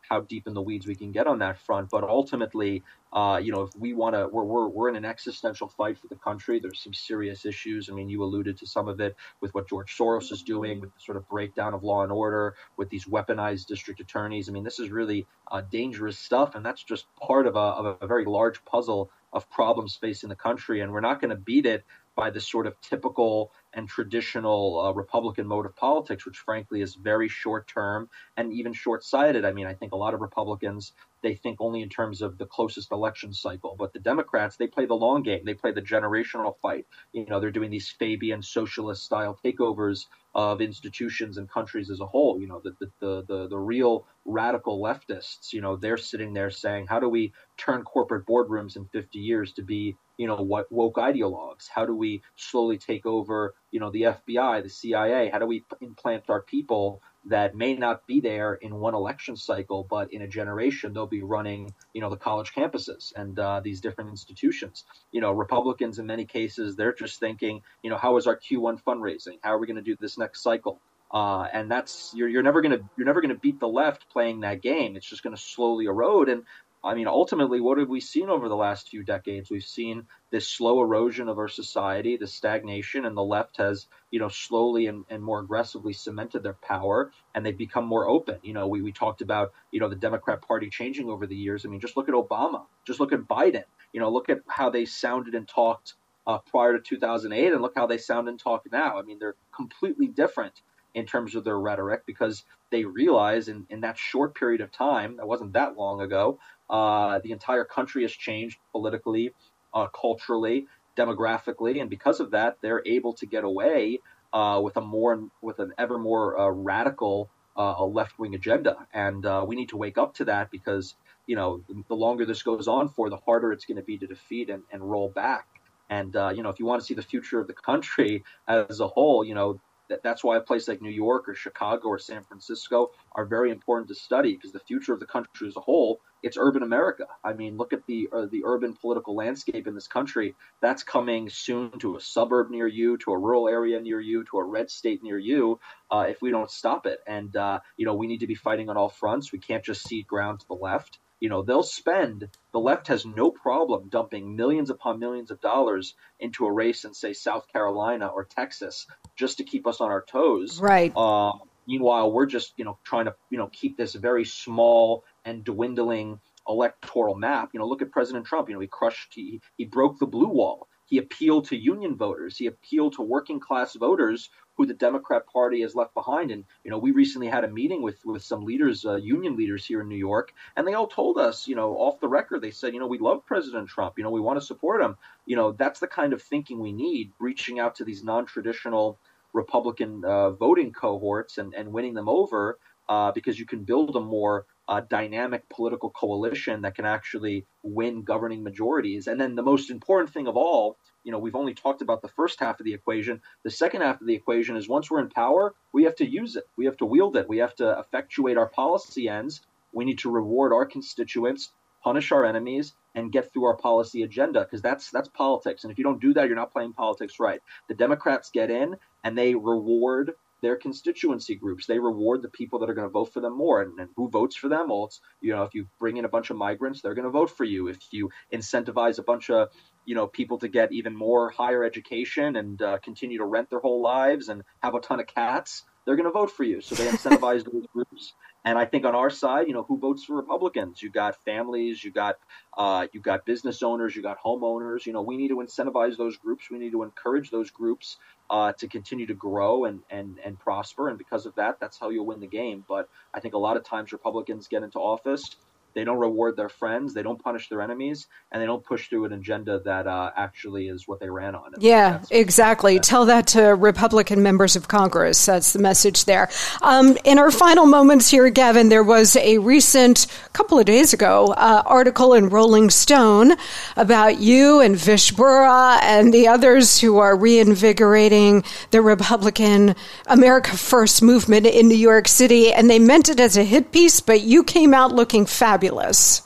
how deep in the weeds we can get on that front. But ultimately, uh, you know, if we want to, we're, we're, we're in an existential fight for the country. There's some serious issues. I mean, you alluded to some of it with what George Soros is doing, with the sort of breakdown of law and order, with these weaponized district attorneys. I mean, this is really uh, dangerous stuff, and that's just part of a, of a very large puzzle of problems facing the country. And we're not going to beat it by the sort of typical and traditional uh, Republican mode of politics, which frankly is very short term and even short sighted. I mean, I think a lot of Republicans they think only in terms of the closest election cycle, but the Democrats they play the long game. They play the generational fight. You know, they're doing these Fabian socialist style takeovers of institutions and countries as a whole. You know, the the the the, real radical leftists. You know, they're sitting there saying, how do we turn corporate boardrooms in 50 years to be you know what woke ideologues? How do we slowly take over you know the FBI, the CIA? How do we implant our people that may not be there in one election cycle, but in a generation they'll be running, you know, the college campuses and uh, these different institutions. You know, Republicans in many cases they're just thinking, you know, how is our Q1 fundraising? How are we going to do this next cycle? Uh, and that's you're, you're never gonna you're never gonna beat the left playing that game. It's just gonna slowly erode. And I mean, ultimately, what have we seen over the last few decades? We've seen this slow erosion of our society, the stagnation, and the left has, you know, slowly and, and more aggressively cemented their power, and they've become more open. You know, we, we talked about, you know, the Democrat Party changing over the years. I mean, just look at Obama, just look at Biden. You know, look at how they sounded and talked uh, prior to 2008, and look how they sound and talk now. I mean, they're completely different in terms of their rhetoric because they realize in, in that short period of time, that wasn't that long ago, uh, the entire country has changed politically, uh, culturally, demographically, and because of that, they're able to get away uh, with a more with an ever more uh, radical uh, left wing agenda. And uh, we need to wake up to that because you know the longer this goes on for, the harder it's going to be to defeat and, and roll back. And you know, if you want to see the future of the country as a whole, you know, that's why a place like New York or Chicago or San Francisco are very important to study because the future of the country as a whole it's urban America. I mean, look at the uh, the urban political landscape in this country. That's coming soon to a suburb near you, to a rural area near you, to a red state near you. Uh, if we don't stop it, and uh, you know, we need to be fighting on all fronts. We can't just cede ground to the left. You know, they'll spend. The left has no problem dumping millions upon millions of dollars into a race in, say, South Carolina or Texas, just to keep us on our toes. Right. Uh, meanwhile, we're just you know trying to you know keep this very small and dwindling electoral map. You know, look at President Trump. You know, he crushed, he, he broke the blue wall. He appealed to union voters. He appealed to working class voters who the Democrat Party has left behind. And you know, we recently had a meeting with with some leaders, uh, union leaders here in New York, and they all told us, you know, off the record, they said, you know, we love President Trump. You know, we want to support him. You know, that's the kind of thinking we need, reaching out to these non-traditional Republican uh, voting cohorts and and winning them over, uh, because you can build a more uh, dynamic political coalition that can actually win governing majorities. And then the most important thing of all, you know, we've only talked about the first half of the equation. The second half of the equation is once we're in power, we have to use it. We have to wield it. We have to effectuate our policy ends. We need to reward our constituents, punish our enemies, and get through our policy agenda because that's that's politics. And if you don't do that, you're not playing politics right. The Democrats get in and they reward their constituency groups. They reward the people that are going to vote for them more. And, and, who votes for them? Well, it's, you know, if you bring in a bunch of migrants, they're going to vote for you. If you incentivize a bunch of, you know, people to get even more higher education and uh, continue to rent their whole lives and have a ton of cats, they're going to vote for you. So they incentivize those groups. And I think on our side, you know, who votes for Republicans? You got families, you got uh, you got business owners, you got homeowners. You know, we need to incentivize those groups. We need to encourage those groups uh, to continue to grow and, and, and prosper. And because of that, that's how you'll win the game. But I think a lot of times Republicans get into office they don't reward their friends, they don't punish their enemies, and they don't push through an agenda that uh, actually is what they ran on. Yeah, exactly. Tell that to Republican members of Congress. That's the message there. Um, in our final moments here, Gavin, there was a recent, couple of days ago, uh, article in Rolling Stone about you and Vish and the others who are reinvigorating the Republican America First movement in New York City, and they meant it as a hit piece, but you came out looking fabulous fabulous?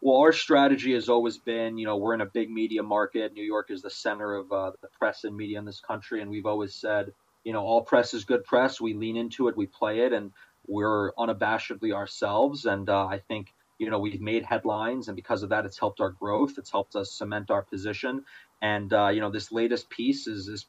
Well, our strategy has always been, you know, we're in a big media market. New York is the center of uh, the press and media in this country, and we've always said, you know, all press is good press. We lean into it, we play it, and we're unabashedly ourselves. And uh, I think, you know, we've made headlines, and because of that, it's helped our growth. It's helped us cement our position. And uh, you know, this latest piece is is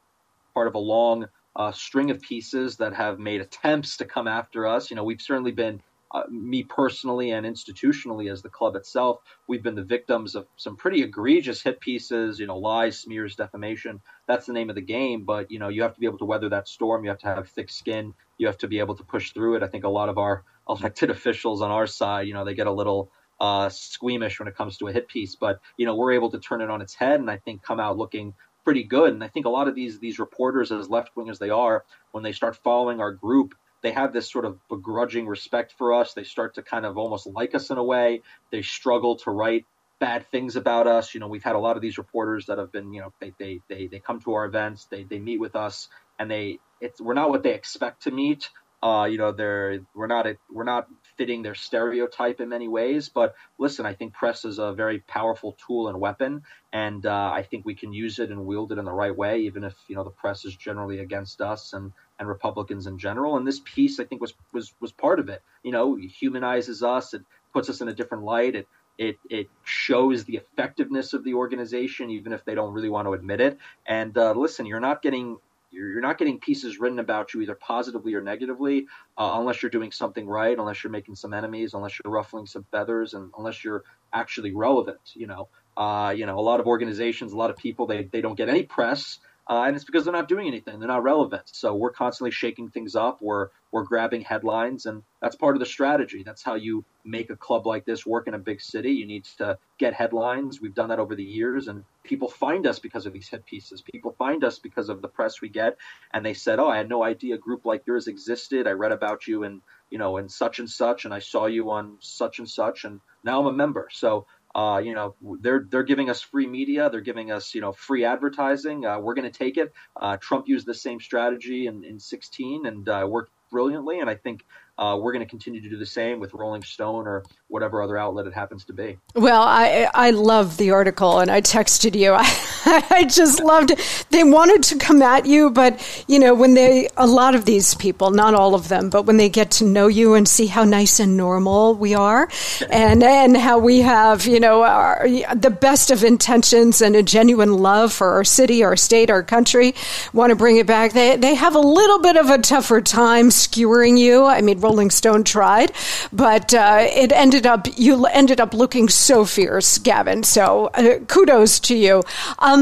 part of a long uh, string of pieces that have made attempts to come after us. You know, we've certainly been uh, me personally and institutionally as the club itself, we've been the victims of some pretty egregious hit pieces, you know, lies, smears, defamation. That's the name of the game. But, you know, you have to be able to weather that storm. You have to have thick skin. You have to be able to push through it. I think a lot of our elected officials on our side, you know, they get a little uh, squeamish when it comes to a hit piece. But, you know, we're able to turn it on its head and I think come out looking pretty good. And I think a lot of these these reporters, as left wing as they are, when they start following our group, they have this sort of begrudging respect for us. They start to kind of almost like us in a way. They struggle to write bad things about us. You know, we've had a lot of these reporters that have been, you know, they they they, they come to our events, they they meet with us, and they it's we're not what they expect to meet, Uh, you know, they're we're not we're not fitting their stereotype in many ways. But listen, I think press is a very powerful tool and weapon, and uh, I think we can use it and wield it in the right way, even if you know the press is generally against us and and Republicans in general. And this piece, I think, was was was part of it. You know, humanizes us. It puts us in a different light. It it, it shows the effectiveness of the organization, even if they don't really want to admit it. And uh, listen, you're not getting you're, not getting pieces written about you either positively or negatively, uh, unless you're doing something right, unless you're making some enemies, unless you're ruffling some feathers, and unless you're actually relevant. You know, uh, you know, a lot of organizations, a lot of people, they they don't get any press uh, and it's because they're not doing anything. They're not relevant. So we're constantly shaking things up. We're we're grabbing headlines, and that's part of the strategy. That's how you make a club like this work in a big city. You need to get headlines. We've done that over the years, and people find us because of these hit pieces. People find us because of the press we get, and they said, "Oh, I had no idea a group like yours existed. I read about you and you know in such and such, and I saw you on such and such, and now I'm a member." So uh, you know, they're they're giving us free media. They're giving us you know free advertising. Uh, we're going to take it. Uh, Trump used the same strategy in, in 16 and uh, worked brilliantly. And I think uh, we're going to continue to do the same with Rolling Stone or whatever other outlet it happens to be. Well, I I love the article, and I texted you. I, I just loved it. They wanted to come at you, but you know, when they a lot of these people, not all of them, but when they get to know you and see how nice and normal we are, and and how we have you know our, the best of intentions and a genuine love for our city, our state, our country, want to bring it back. They they have a little bit of a tougher time skewering you. I mean Rolling Stone tried, but uh, it ended up you ended up looking so fierce, Gavin. So uh, kudos to you. Um,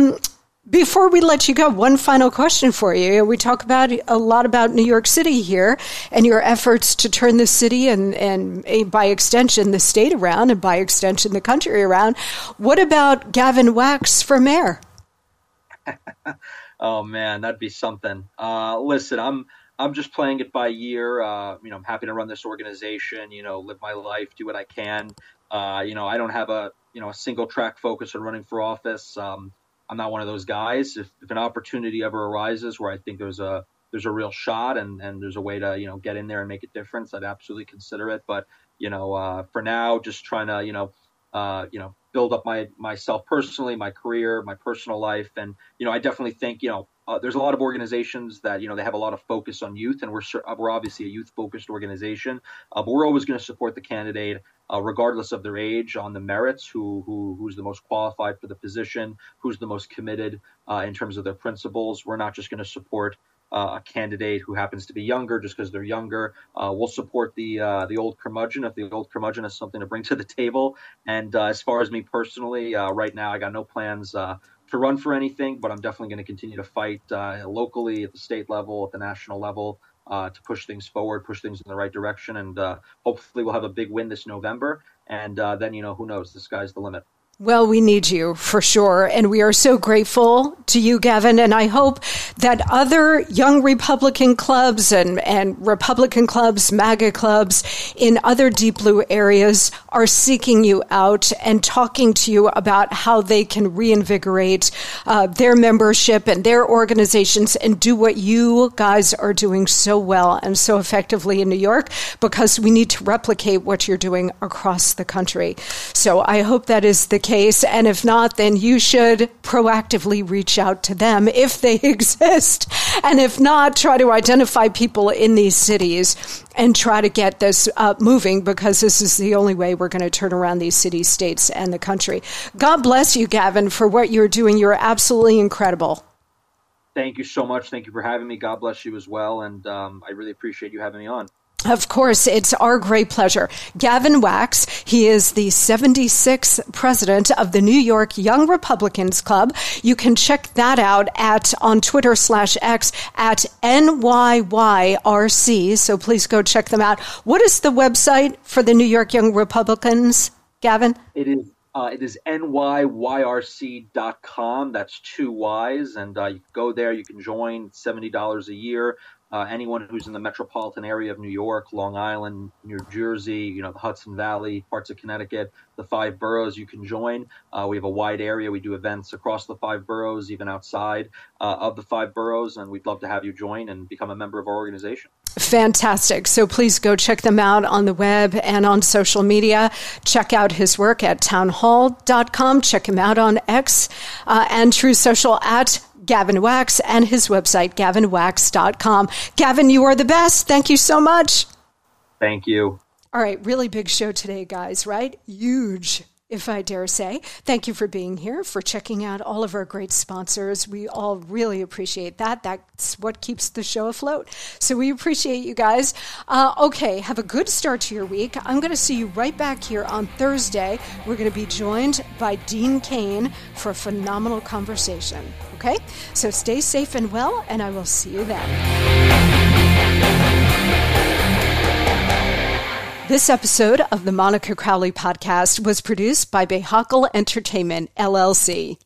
before we let you go, one final question for you. We talk about a lot about New York City here and your efforts to turn the city and, and by extension the state around and by extension the country around. What about Gavin Wax for mayor? oh man, that'd be something. Uh, listen, I'm I'm just playing it by year. Uh, you know, I'm happy to run this organization. You know, live my life, do what I can. Uh, you know, I don't have a you know a single track focus on running for office. Um, I'm not one of those guys. If, if an opportunity ever arises where I think there's a there's a real shot and, and there's a way to you know get in there and make a difference, I'd absolutely consider it. But you know, uh, for now, just trying to you know uh, you know build up my myself personally, my career, my personal life, and you know, I definitely think you know uh, there's a lot of organizations that you know they have a lot of focus on youth, and we're we're obviously a youth focused organization, uh, but we're always going to support the candidate uh, regardless of their age on the merits, who who who's the most qualified for the position, who's the most committed uh, in terms of their principles. We're not just going to support uh, a candidate who happens to be younger just because they're younger. Uh, we'll support the uh, the old curmudgeon if the old curmudgeon has something to bring to the table. And as far as me personally, right now I got no plans to run for anything, but I'm definitely going to continue to fight uh, locally at the state level, at the national level, uh, to push things forward, push things in the right direction, and uh, hopefully we'll have a big win this November. And uh, then you know who knows, the sky's the limit. Well, we need you for sure. And we are so grateful to you, Gavin. And I hope that other young Republican clubs and, and Republican clubs, MAGA clubs in other deep blue areas are seeking you out and talking to you about how they can reinvigorate uh, their membership and their organizations and do what you guys are doing so well and so effectively in New York because we need to replicate what you're doing across the country. So I hope that is the case. And if not, then you should proactively reach out to them if they exist. And if not, try to identify people in these cities and try to get this uh, moving because this is the only way we're going to turn around these cities, states, and the country. God bless you, Gavin, for what you're doing. You're absolutely incredible. Thank you so much. Thank you for having me. God bless you as well. And um, I really appreciate you having me on. Of course, it's our great pleasure. Gavin Wax, he is the 76th president of the New York Young Republicans Club. You can check that out at on Twitter slash X at NYYRC. So please go check them out. What is the website for the New York Young Republicans, Gavin? It is uh, it is nyyrc.com. That's two Y's. And uh, you go there, you can join $70 a year. Uh, anyone who's in the metropolitan area of New York, Long Island, New Jersey, you know, the Hudson Valley, parts of Connecticut, the five boroughs, you can join. Uh, we have a wide area. We do events across the five boroughs, even outside uh, of the five boroughs, and we'd love to have you join and become a member of our organization. Fantastic. So please go check them out on the web and on social media. Check out his work at townhall.com. Check him out on X uh, and Truth Social at Gavin Wax and his website, gavinwax.com. Gavin, you are the best. Thank you so much. Thank you. All right, really big show today, guys, right? Huge if I dare say. Thank you for being here, for checking out all of our great sponsors. We all really appreciate that. That's what keeps the show afloat. So we appreciate you guys. Uh, okay, have a good start to your week. I'm going to see you right back here on Thursday. We're going to be joined by Dean Cain for a phenomenal conversation. Okay? So stay safe and well, and I will see you then. This episode of the Monica Crowley podcast was produced by Behakal Entertainment, LLC.